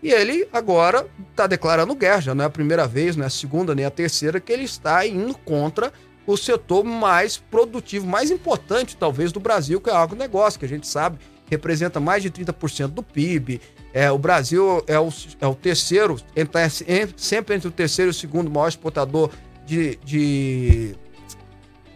E ele agora está declarando guerra, já não é a primeira vez, não é a segunda nem a terceira, que ele está indo contra o setor mais produtivo, mais importante talvez do Brasil, que é o agronegócio, que a gente sabe representa mais de 30% do PIB. É, o Brasil é o, é o terceiro, entre, sempre entre o terceiro e o segundo maior exportador de, de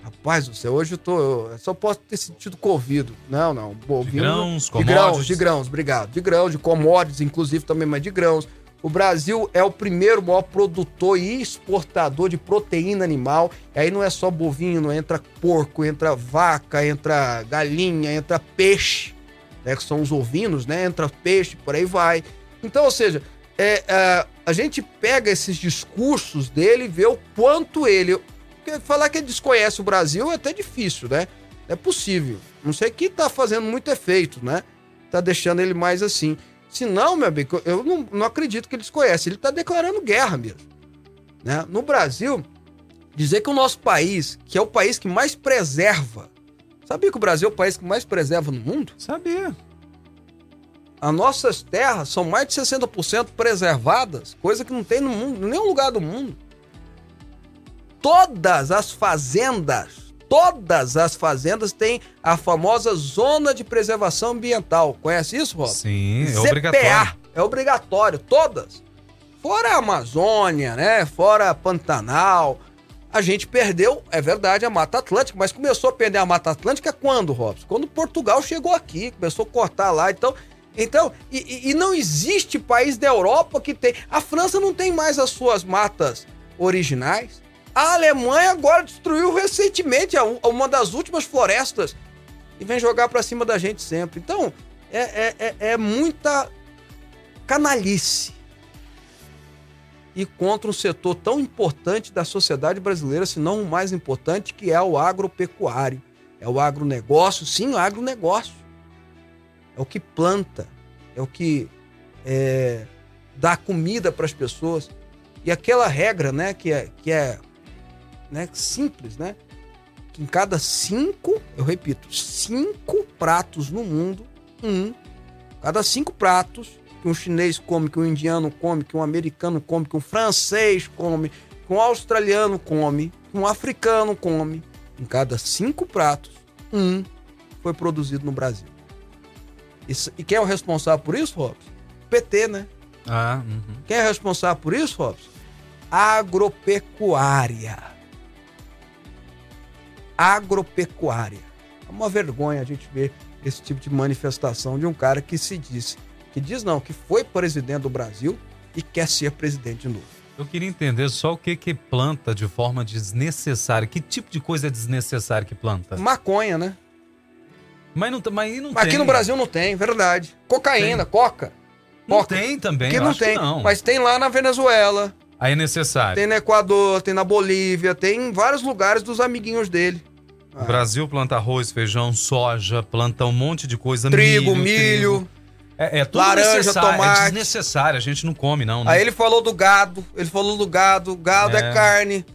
Rapaz do céu, hoje eu tô. Eu só posso ter sentido Covid. Não, não. Bovino, de grãos, de grãos, de grãos, obrigado. De grãos, de commodities, inclusive também, mas de grãos. O Brasil é o primeiro maior produtor e exportador de proteína animal. E aí não é só bovino, entra porco, entra vaca, entra galinha, entra peixe, né? Que são os ovinos, né? Entra peixe, por aí vai. Então, ou seja, é, é, a gente pega esses discursos dele e vê o quanto ele porque falar que ele desconhece o Brasil é até difícil, né? É possível. Não sei que tá fazendo muito efeito, né? Tá deixando ele mais assim. Se não, meu amigo, eu não, não acredito que ele desconhece. Ele tá declarando guerra mesmo. Né? No Brasil, dizer que o nosso país, que é o país que mais preserva. Sabia que o Brasil é o país que mais preserva no mundo? Sabia. As nossas terras são mais de 60% preservadas, coisa que não tem no mundo, em nenhum lugar do mundo todas as fazendas, todas as fazendas têm a famosa zona de preservação ambiental. Conhece isso, Rob? Sim, é ZPA, obrigatório. É obrigatório, todas. Fora a Amazônia, né? Fora Pantanal. A gente perdeu, é verdade, a Mata Atlântica, mas começou a perder a Mata Atlântica quando, Robson? Quando Portugal chegou aqui, começou a cortar lá. Então, então e, e não existe país da Europa que tem. A França não tem mais as suas matas originais. A Alemanha agora destruiu recentemente uma das últimas florestas e vem jogar para cima da gente sempre. Então, é, é, é, é muita canalice. E contra um setor tão importante da sociedade brasileira, se não o mais importante, que é o agropecuário. É o agronegócio, sim, o agronegócio. É o que planta, é o que é, dá comida para as pessoas. E aquela regra, né, que é, que é né, simples, né? Que em cada cinco, eu repito, cinco pratos no mundo, um, cada cinco pratos que um chinês come, que um indiano come, que um americano come, que um francês come, que um australiano come, que um africano come, em cada cinco pratos, um foi produzido no Brasil. Isso, e quem é o responsável por isso, Robson? PT, né? Ah, uhum. Quem é responsável por isso, Robson? Agropecuária agropecuária. É uma vergonha a gente ver esse tipo de manifestação de um cara que se disse, que diz não, que foi presidente do Brasil e quer ser presidente de novo. Eu queria entender só o que que planta de forma desnecessária. Que tipo de coisa é desnecessária que planta? Maconha, né? Mas, não, mas não Aqui tem. no Brasil não tem, verdade. Cocaína, tem. coca. Não coca. tem também, que não tem. não. Mas tem lá na Venezuela. Aí é necessário. Tem no Equador, tem na Bolívia, tem em vários lugares dos amiguinhos dele. O ah. Brasil planta arroz, feijão, soja, planta um monte de coisa. Trigo, milho. milho. É, é tudo laranja, necessário, é tomate. É desnecessário, a gente não come, não. Né? Aí ele falou do gado, ele falou do gado, gado é, é carne.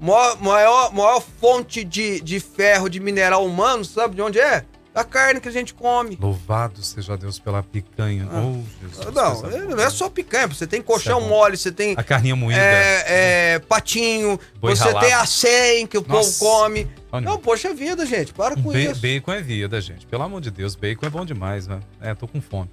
Maior, maior, maior fonte de, de ferro, de mineral humano, sabe de onde é? Da carne que a gente come. Louvado seja Deus pela picanha. Ah. Oh, Jesus. Não, é, não é só picanha. Você tem colchão é mole, você tem. A carninha moída. É, é patinho, Boi você ralado. tem a 100 que o Nossa. povo come. Olha. Não, poxa vida, gente. Para com Be isso. Bacon é vida, gente. Pelo amor de Deus, bacon é bom demais, né? É, tô com fome.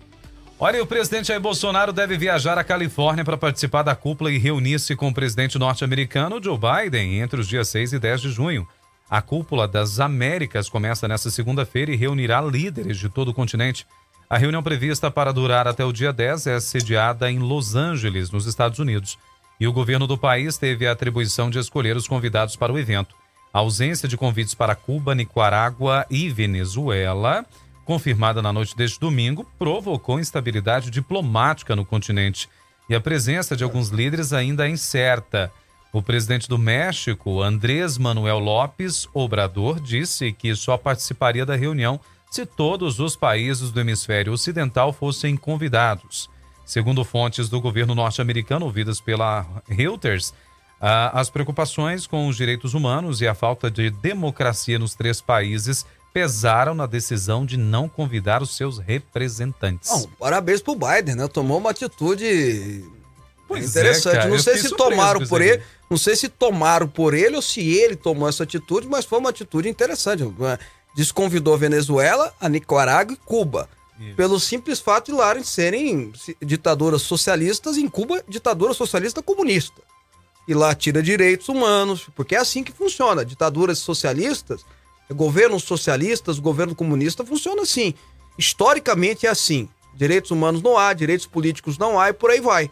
Olha, o presidente Jair Bolsonaro deve viajar à Califórnia para participar da cúpula e reunir-se com o presidente norte-americano Joe Biden entre os dias 6 e 10 de junho. A cúpula das Américas começa nesta segunda-feira e reunirá líderes de todo o continente. A reunião prevista para durar até o dia 10 é sediada em Los Angeles, nos Estados Unidos. E o governo do país teve a atribuição de escolher os convidados para o evento. A ausência de convites para Cuba, Nicarágua e Venezuela, confirmada na noite deste domingo, provocou instabilidade diplomática no continente. E a presença de alguns líderes ainda é incerta. O presidente do México, Andrés Manuel López Obrador, disse que só participaria da reunião se todos os países do hemisfério ocidental fossem convidados. Segundo fontes do governo norte-americano ouvidas pela Reuters, Ah, as preocupações com os direitos humanos e a falta de democracia nos três países pesaram na decisão de não convidar os seus representantes. Bom, parabéns pro Biden, né? Tomou uma atitude Pois é, interessante. cara, não sei se tomaram por ele, não sei se tomaram por ele ou se ele tomou essa atitude, mas foi uma atitude interessante. Desconvidou a Venezuela, a Nicarágua e Cuba. Isso. Pelo simples fato de lá serem ditaduras socialistas, em Cuba, ditadura socialista comunista. E lá tira direitos humanos, porque é assim que funciona. Ditaduras socialistas, governos socialistas, governo comunista funciona assim. Historicamente é assim. Direitos humanos não há, direitos políticos não há e por aí vai.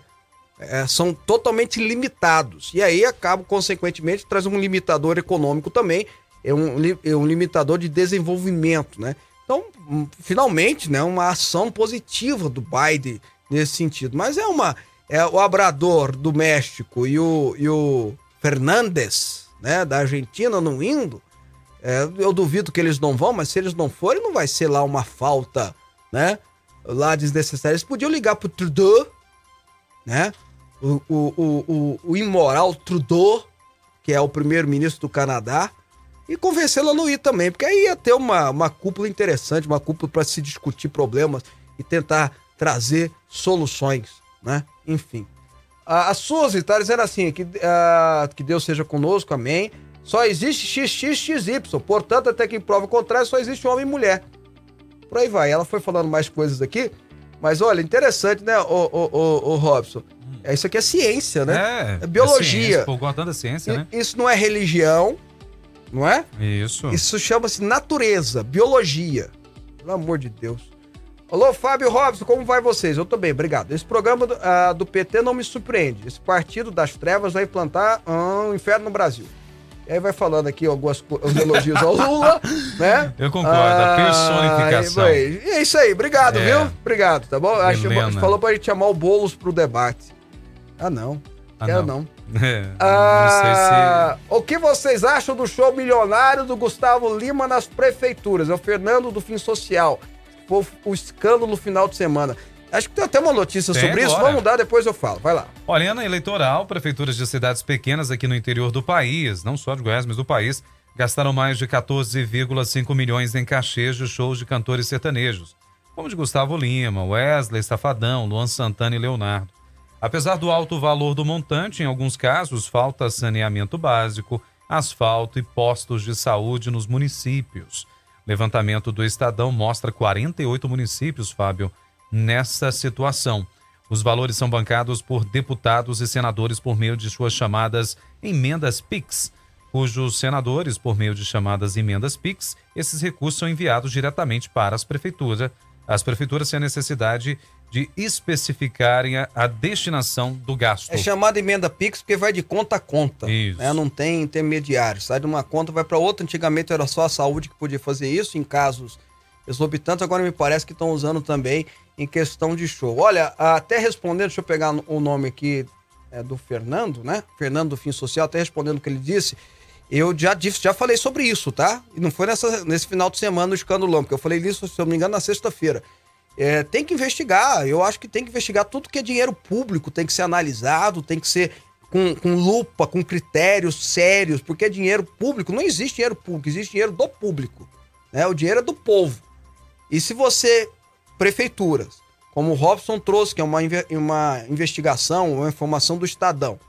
É, são totalmente limitados. E aí acaba, consequentemente, traz um limitador econômico também, é um, é um limitador de desenvolvimento, né? Então, hum, finalmente, né, uma ação positiva do Biden nesse sentido. Mas é uma. É o Abrador do México e o, e o Fernandes, né, da Argentina, não indo. é, eu duvido que eles não vão, mas se eles não forem, não vai ser lá uma falta, né? Lá desnecessária. Eles podiam ligar pro Trudeau, né? O, o, o, o, imoral Trudeau, que é o primeiro-ministro do Canadá, e convencê-lo a não ir também, porque aí ia ter uma, uma cúpula interessante, uma cúpula para se discutir problemas e tentar trazer soluções, né? Enfim. A, a Suzy tá dizendo assim, que, ah, que Deus seja conosco, amém. Só existe XXXY, portanto, até quem prova o contrário, só existe homem e mulher. Por aí vai. Ela foi falando mais coisas aqui, mas olha, interessante, né, o, o, o, o Robson? É, isso aqui é ciência, né? É, É biologia. ciência, pô, gosto tanto da ciência, né? Isso não é religião, não é? Isso. Isso chama-se natureza, biologia. Pelo amor de Deus. Alô, Fábio Robson, como vai vocês? Eu tô bem, obrigado. Esse programa do, ah, do PT não me surpreende. Esse partido das trevas vai implantar ah, um inferno no Brasil. E aí vai falando aqui algumas os elogios ao Lula, né? Eu concordo, a personificação. e é isso aí, obrigado, É. viu? Obrigado, tá bom? Acho, falou pra gente chamar o Boulos pro debate. Ah, não. Ah, Quero não. não. É, Ah, O que vocês acham do show milionário do Gustavo Lima nas prefeituras? É o Fernando do Fim Social. Foi o escândalo no final de semana. Acho que tem até uma notícia Tem sobre isso. agora. Vamos dar, depois eu falo. Vai lá. Olha, ano eleitoral, prefeituras de cidades pequenas aqui no interior do país, não só de Goiás, mas do país, gastaram mais de 14,5 milhões em cachês de shows de cantores sertanejos, como de Gustavo Lima, Wesley Safadão, Luan Santana e Leonardo. Apesar do alto valor do montante, em alguns casos falta saneamento básico, asfalto e postos de saúde nos municípios. Levantamento do Estadão mostra 48 municípios, Fábio, nessa situação. Os valores são bancados por deputados e senadores por meio de suas chamadas emendas PIX, cujos senadores, por meio de chamadas emendas PIX, esses recursos são enviados diretamente para as prefeituras, as prefeituras sem a necessidade de especificarem a, a destinação do gasto. É chamada emenda Pix porque vai de conta a conta. Isso. né? Não tem intermediário. Sai de uma conta, vai para outra. Antigamente era só a saúde que podia fazer isso em casos exorbitantes. Agora me parece que estão usando também em questão de show. Olha, até respondendo, deixa eu pegar o nome aqui é, do Fernando, né? Fernando do Fim Social, até respondendo o que ele disse. Eu já disse, já falei sobre isso, tá? E não foi nessa, nesse final de semana no escândalo, porque eu falei isso, se eu não me engano, na sexta-feira. É, tem que investigar. Eu acho que tem que investigar tudo que é dinheiro público, tem que ser analisado, tem que ser com, com lupa, com critérios sérios, porque é dinheiro público. Não existe dinheiro público, existe dinheiro do público. Né? O dinheiro é do povo. E se você, prefeituras, como o Robson trouxe, que é uma, uma investigação, uma informação do Estadão,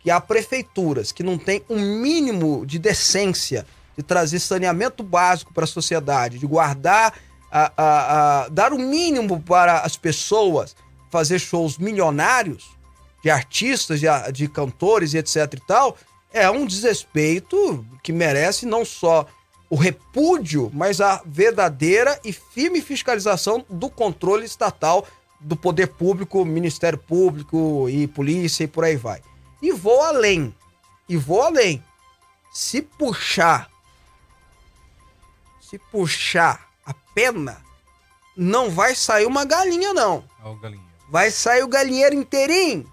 que há prefeituras que não têm um mínimo de decência de trazer saneamento básico para a sociedade, de guardar, a, a- a- dar o mínimo para as pessoas fazer shows milionários de artistas, de, de cantores e etc e tal, é um desrespeito que merece não só o repúdio, mas a verdadeira e firme fiscalização do controle estatal do poder público, Ministério Público e polícia e por aí vai. E vou além. E vou além. Se puxar, se puxar a pena, não vai sair uma galinha, não. Galinha. Vai sair o galinheiro inteirinho.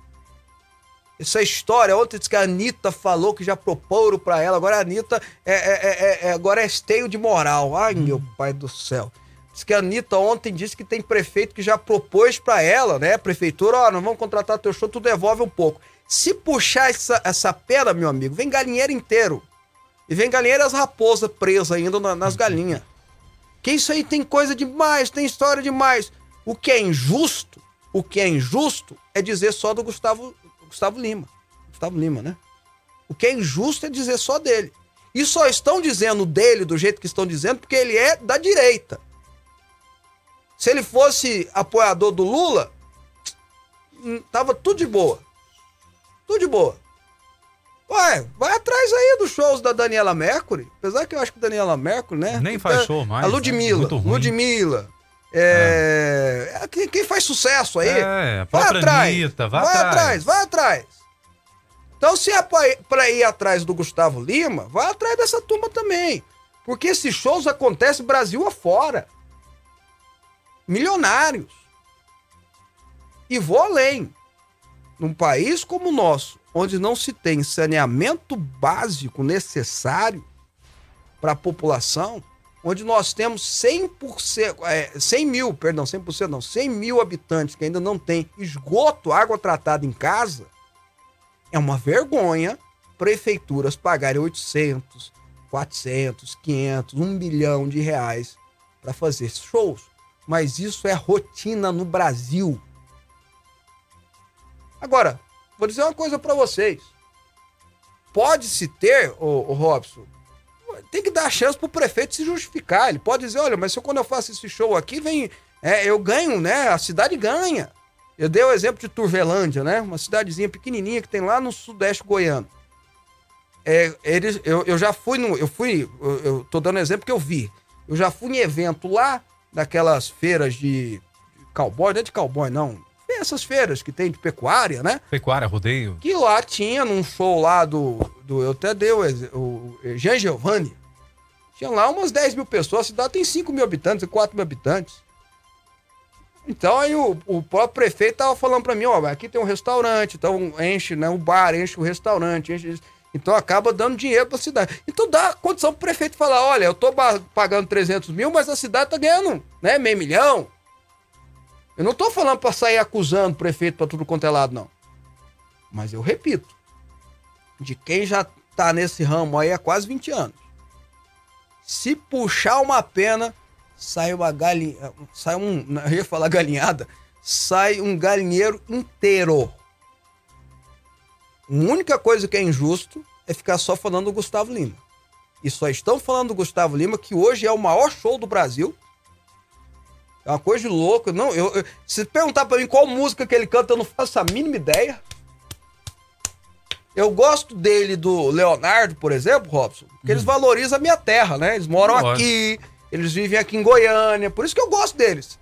Essa história, ontem disse que a Anitta falou que já proporam pra ela, agora a Anitta é, é- é- é- agora é esteio de moral. Ai, meu pai do céu. Diz que a Anitta ontem disse que tem prefeito que já propôs pra ela, né? Prefeitura, ó, nós vamos contratar teu show, tu devolve um pouco. Se puxar essa, essa pera, meu amigo, vem galinheiro inteiro. E vem galinheiro as raposas presas ainda na- nas galinhas. Que isso aí tem coisa demais, tem história demais. O que é injusto, o que é injusto é dizer só do Gustavo, Gustavo Lima. Gustavo Lima, né? O que é injusto é dizer só dele. E só estão dizendo dele do jeito que estão dizendo porque ele é da direita. Se ele fosse apoiador do Lula, hum, tava tudo de boa. Tudo de boa. Ué, vai atrás aí dos shows da Daniela Mercury. Apesar que eu acho que Daniela Mercury, né? Nem faz show mais, A né? Ludmilla. Ruim. Ludmilla. É, é, quem, quem faz sucesso aí? É, vai atrás. Anitta, vai vai atrás. atrás, vai atrás. Então, se é pra ir, pra ir atrás do Gustavo Lima, vai atrás dessa turma também. Porque esses shows acontecem Brasil afora. Milionários. E vou além. Num país como o nosso, onde não se tem saneamento básico necessário para a população, onde nós temos 100%, é, 100 mil, perdão, 100% não, 100 mil habitantes que ainda não têm esgoto, água tratada em casa, é uma vergonha prefeituras pagarem 800, 400, 500, 1 bilhão de reais para fazer shows. Mas isso é rotina no Brasil. Agora, vou dizer uma coisa para vocês. Pode-se ter, o, Robson, tem que dar chance pro prefeito se justificar. Ele pode dizer, olha, mas se eu, quando eu faço esse show aqui, vem, é, eu ganho, né? A cidade ganha. Eu dei o exemplo de Turvelândia, né? Uma cidadezinha pequenininha que tem lá no sudeste goiano. É, eles, eu, eu já fui no, eu fui, eu, eu tô dando exemplo que eu vi. Eu já fui em evento lá, daquelas feiras de, de cowboy, não é de cowboy não. Essas feiras que tem de pecuária, né? Pecuária, rodeio. Que lá tinha num show lá do. do eu até dei o, o Jean Giovanni. Tinha lá umas 10 mil pessoas. A cidade tem 5 mil habitantes, 4 mil habitantes. Então aí o, o próprio prefeito tava falando pra mim, ó, aqui tem um restaurante, então enche né, o bar, enche o restaurante, enche. Então acaba dando dinheiro pra cidade. Então dá condição pro prefeito falar, olha, eu tô pagando 300 mil, mas a cidade tá ganhando, né, meio milhão. Eu não tô falando pra sair acusando o prefeito pra tudo quanto é lado, não. Mas eu repito, de quem já tá nesse ramo aí há quase 20 anos. Se puxar uma pena, sai uma galinha, sai um, eu ia falar galinhada, sai um galinheiro inteiro. A única coisa que é injusto é ficar só falando do Gustavo Lima. E só estão falando do Gustavo Lima, que hoje é o maior show do Brasil. É uma coisa de louco. Não, eu, eu- se perguntar pra mim qual música que ele canta, eu não faço a mínima ideia. Eu gosto dele do Leonardo, por exemplo, Robson, porque eles valorizam a minha terra, né? Eles moram Lógico. aqui, eles vivem aqui em Goiânia, por isso que eu gosto deles.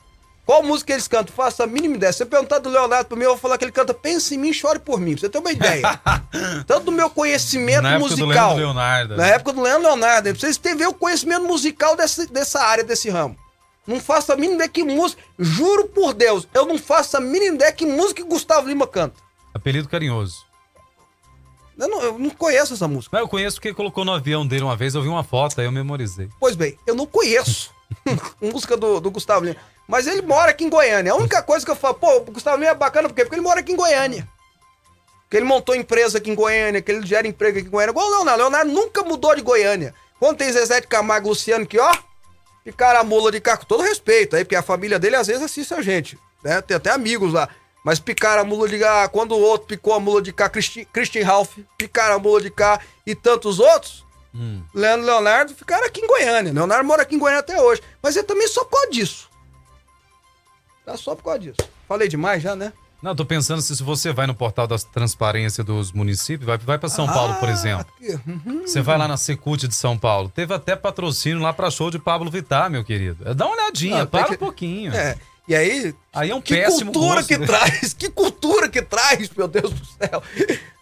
Qual música eles cantam? Faço a mínima ideia. Se você perguntar do Leonardo pra mim, eu vou falar que ele canta Pense em mim, chore por mim, pra você ter uma ideia. Tanto do meu conhecimento Na época do musical. Leandro Leonardo. Na época do Leandro Leonardo, pra vocês terem ver o conhecimento musical dessa, dessa área, desse ramo. Não faço a mínima ideia que música. Juro por Deus, eu não faço a mínima ideia que música que Gustavo Lima canta. Apelido carinhoso. Eu não, eu não conheço essa música. Não, eu conheço porque colocou no avião dele uma vez, eu vi uma foto, aí eu memorizei. Pois bem, eu não conheço música do, do Gustavo Lima. Mas ele mora aqui em Goiânia. A única coisa que eu falo, pô, o Gustavo Lima é bacana por quê? Porque ele mora aqui em Goiânia. Porque ele montou empresa aqui em Goiânia, que ele gera emprego aqui em Goiânia. Igual o Leonardo. Leonardo nunca mudou de Goiânia. Quando tem Zezé de Camargo Luciano que, ó, a mula de cá, com todo respeito aí, porque a família dele às vezes assiste a gente. Né? Tem até amigos lá. Mas picaram a mula de cá, quando o outro picou a mula de cá, Christi- Christian Ralph, picaram a mula de cá e tantos outros, Leandro e Leonardo ficaram aqui em Goiânia. Leonardo mora aqui em Goiânia até hoje. Mas ele também só por causa disso. Tá só por causa disso. Falei demais já, né? Não, tô pensando se, você vai no portal da transparência dos municípios, vai, vai para São Paulo, por Ah, exemplo. uhum. Você vai lá na Secult de São Paulo. Teve até patrocínio lá pra show de Pablo Vittar, meu querido. Dá uma olhadinha, Não, para que- um pouquinho. É. E aí, Aí é um que péssimo cultura gosto, que né? traz, que cultura que traz, meu Deus do céu.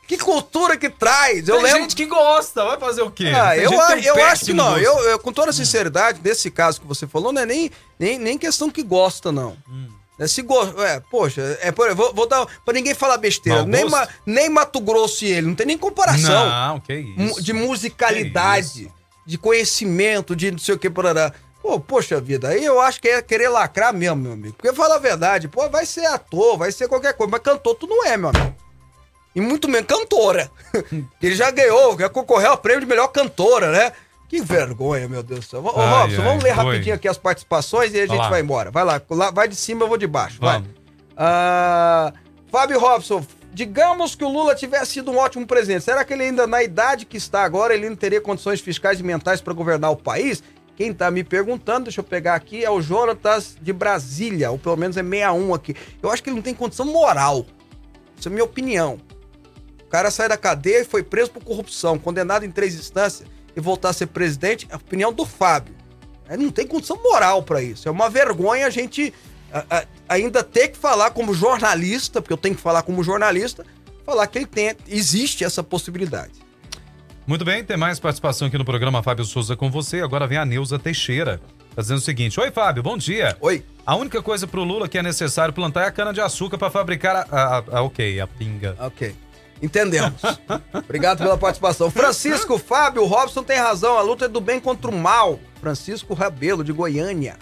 Que cultura que traz. Eu Tem lembro. gente que gosta, vai fazer o quê? Ah, eu, a- eu acho que não. Eu, eu, com toda sinceridade, nesse caso que você falou, não é nem, nem, nem questão que gosta, não. Hum. É, se go... é, poxa, é, vou, vou dar pra ninguém falar besteira. Nem? Ma- nem Mato Grosso e ele, não tem nem comparação. Não, que isso. De musicalidade, isso. de conhecimento, de não sei o que, porará. Pô, poxa vida, aí eu acho que é querer lacrar mesmo, meu amigo. Porque fala a verdade, pô, vai ser ator, vai ser qualquer coisa, mas cantor tu não é, meu amigo. E muito menos cantora. Ele já ganhou, já concorreu ao prêmio de melhor cantora, né? Que vergonha, meu Deus do céu. Ô, Ai, Robson, ai, vamos ler foi. rapidinho aqui as participações e a gente lá. vai embora. Vai lá, lá, vai de cima, eu vou de baixo. Vai. Vamos. Ah, Fábio Robson, digamos que o Lula tivesse sido um ótimo presidente. Será que ele ainda, na idade que está agora, ele não teria condições fiscais e mentais para governar o país? Quem tá me perguntando, deixa eu pegar aqui, é o Jonatas de Brasília, ou pelo menos é 61 aqui. Eu acho que ele não tem condição moral. Isso é minha opinião. O cara sai da cadeia e foi preso por corrupção, condenado em três instâncias e voltar a ser presidente, é a opinião do Fábio. Ele não tem condição moral para isso. É uma vergonha a gente a- a- ainda ter que falar como jornalista, porque eu tenho que falar como jornalista, falar que ele tem, existe essa possibilidade. Muito bem, tem mais participação aqui no programa Fábio Souza com você. Agora vem a Neuza Teixeira, tá dizendo o seguinte: Oi, Fábio, bom dia. Oi. A única coisa pro Lula que é necessário plantar é a cana-de-açúcar para fabricar a, a- a- Ok, a pinga. Ok. Entendemos. Obrigado pela participação. Francisco Fábio Robson tem razão. A luta é do bem contra o mal. Francisco Rabelo, de Goiânia.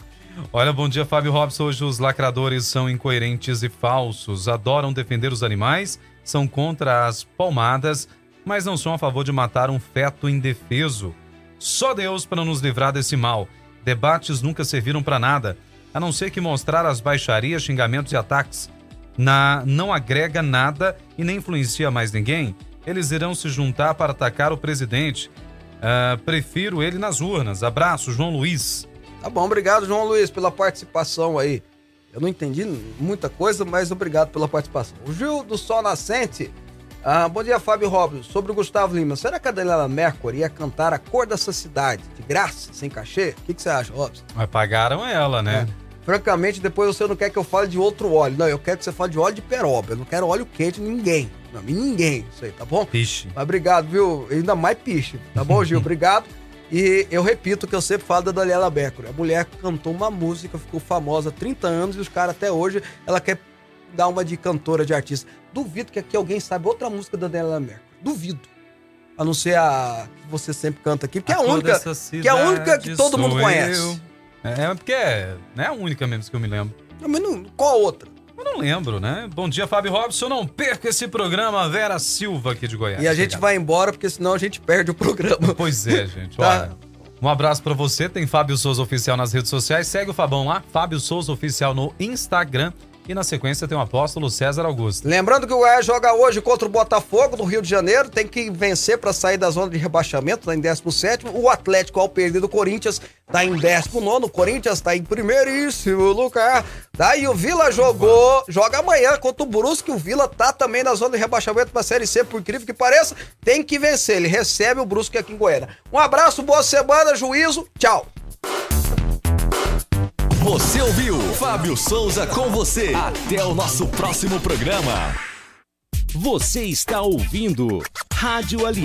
Olha, bom dia, Fábio Robson. Hoje os lacradores são incoerentes e falsos, adoram defender os animais, são contra as palmadas, mas não são a favor de matar um feto indefeso. Só Deus para nos livrar desse mal. Debates nunca serviram para nada, a não ser que mostrar as baixarias, xingamentos e ataques. Na, não agrega nada e nem influencia mais ninguém. Eles irão se juntar para atacar o presidente. Ah, prefiro ele nas urnas. Abraço, João Luiz. Tá bom, obrigado, João Luiz, pela participação aí. Eu não entendi muita coisa, mas obrigado pela participação. O Gil do Sol Nascente. Ah, bom dia, Fábio Robson. Sobre o Gustavo Lima, será que a Daniela Mercury ia cantar a cor dessa cidade, de graça, sem cachê? O que, que você acha, Robson? Mas pagaram ela, né? Francamente, depois você não quer que eu fale de outro óleo. Não, eu quero que você fale de óleo de peroba. Eu não quero óleo quente ninguém. Não, ninguém, isso aí, tá bom? Piche. Mas obrigado, viu? Ainda mais piche. Tá bom, Gil? Obrigado. E eu repito que eu sempre falo da Daniela Mercury. A mulher cantou uma música, ficou famosa há 30 anos e os caras até hoje, ela quer dar uma de cantora, de artista. Duvido que aqui alguém sabe outra música da Daniela Mercury. Duvido. A não ser a que você sempre canta aqui, porque é a única, que é a única que todo mundo conhece. É, é porque é, não é a única mesmo que eu me lembro. Não, mas não, qual a outra? Eu não lembro, né? Bom dia, Fábio Robson. Não perca esse programa. Vera Silva aqui de Goiás. E a gente Obrigado. vai embora, porque senão a gente perde o programa. Pois é, gente. Tá. Olha, um abraço pra você. Tem Fábio Souza Oficial nas redes sociais. Segue o Fabão lá. Fábio Souza Oficial no Instagram. E na sequência tem o apóstolo César Augusto. Lembrando que o Goiás joga hoje contra o Botafogo do Rio de Janeiro, tem que vencer para sair da zona de rebaixamento, tá em 17 O Atlético, ao perder do Corinthians, tá em 19 O Corinthians tá em primeiríssimo lugar. Daí o Vila jogou, joga amanhã contra o Brusque. O Vila tá também na zona de rebaixamento pra Série C, por incrível que pareça, tem que vencer. Ele recebe o Brusque aqui em Goiânia. Um abraço, boa semana, juízo, tchau. Você ouviu Fábio Souza com você. Até o nosso próximo programa. Você está ouvindo Rádio Ali.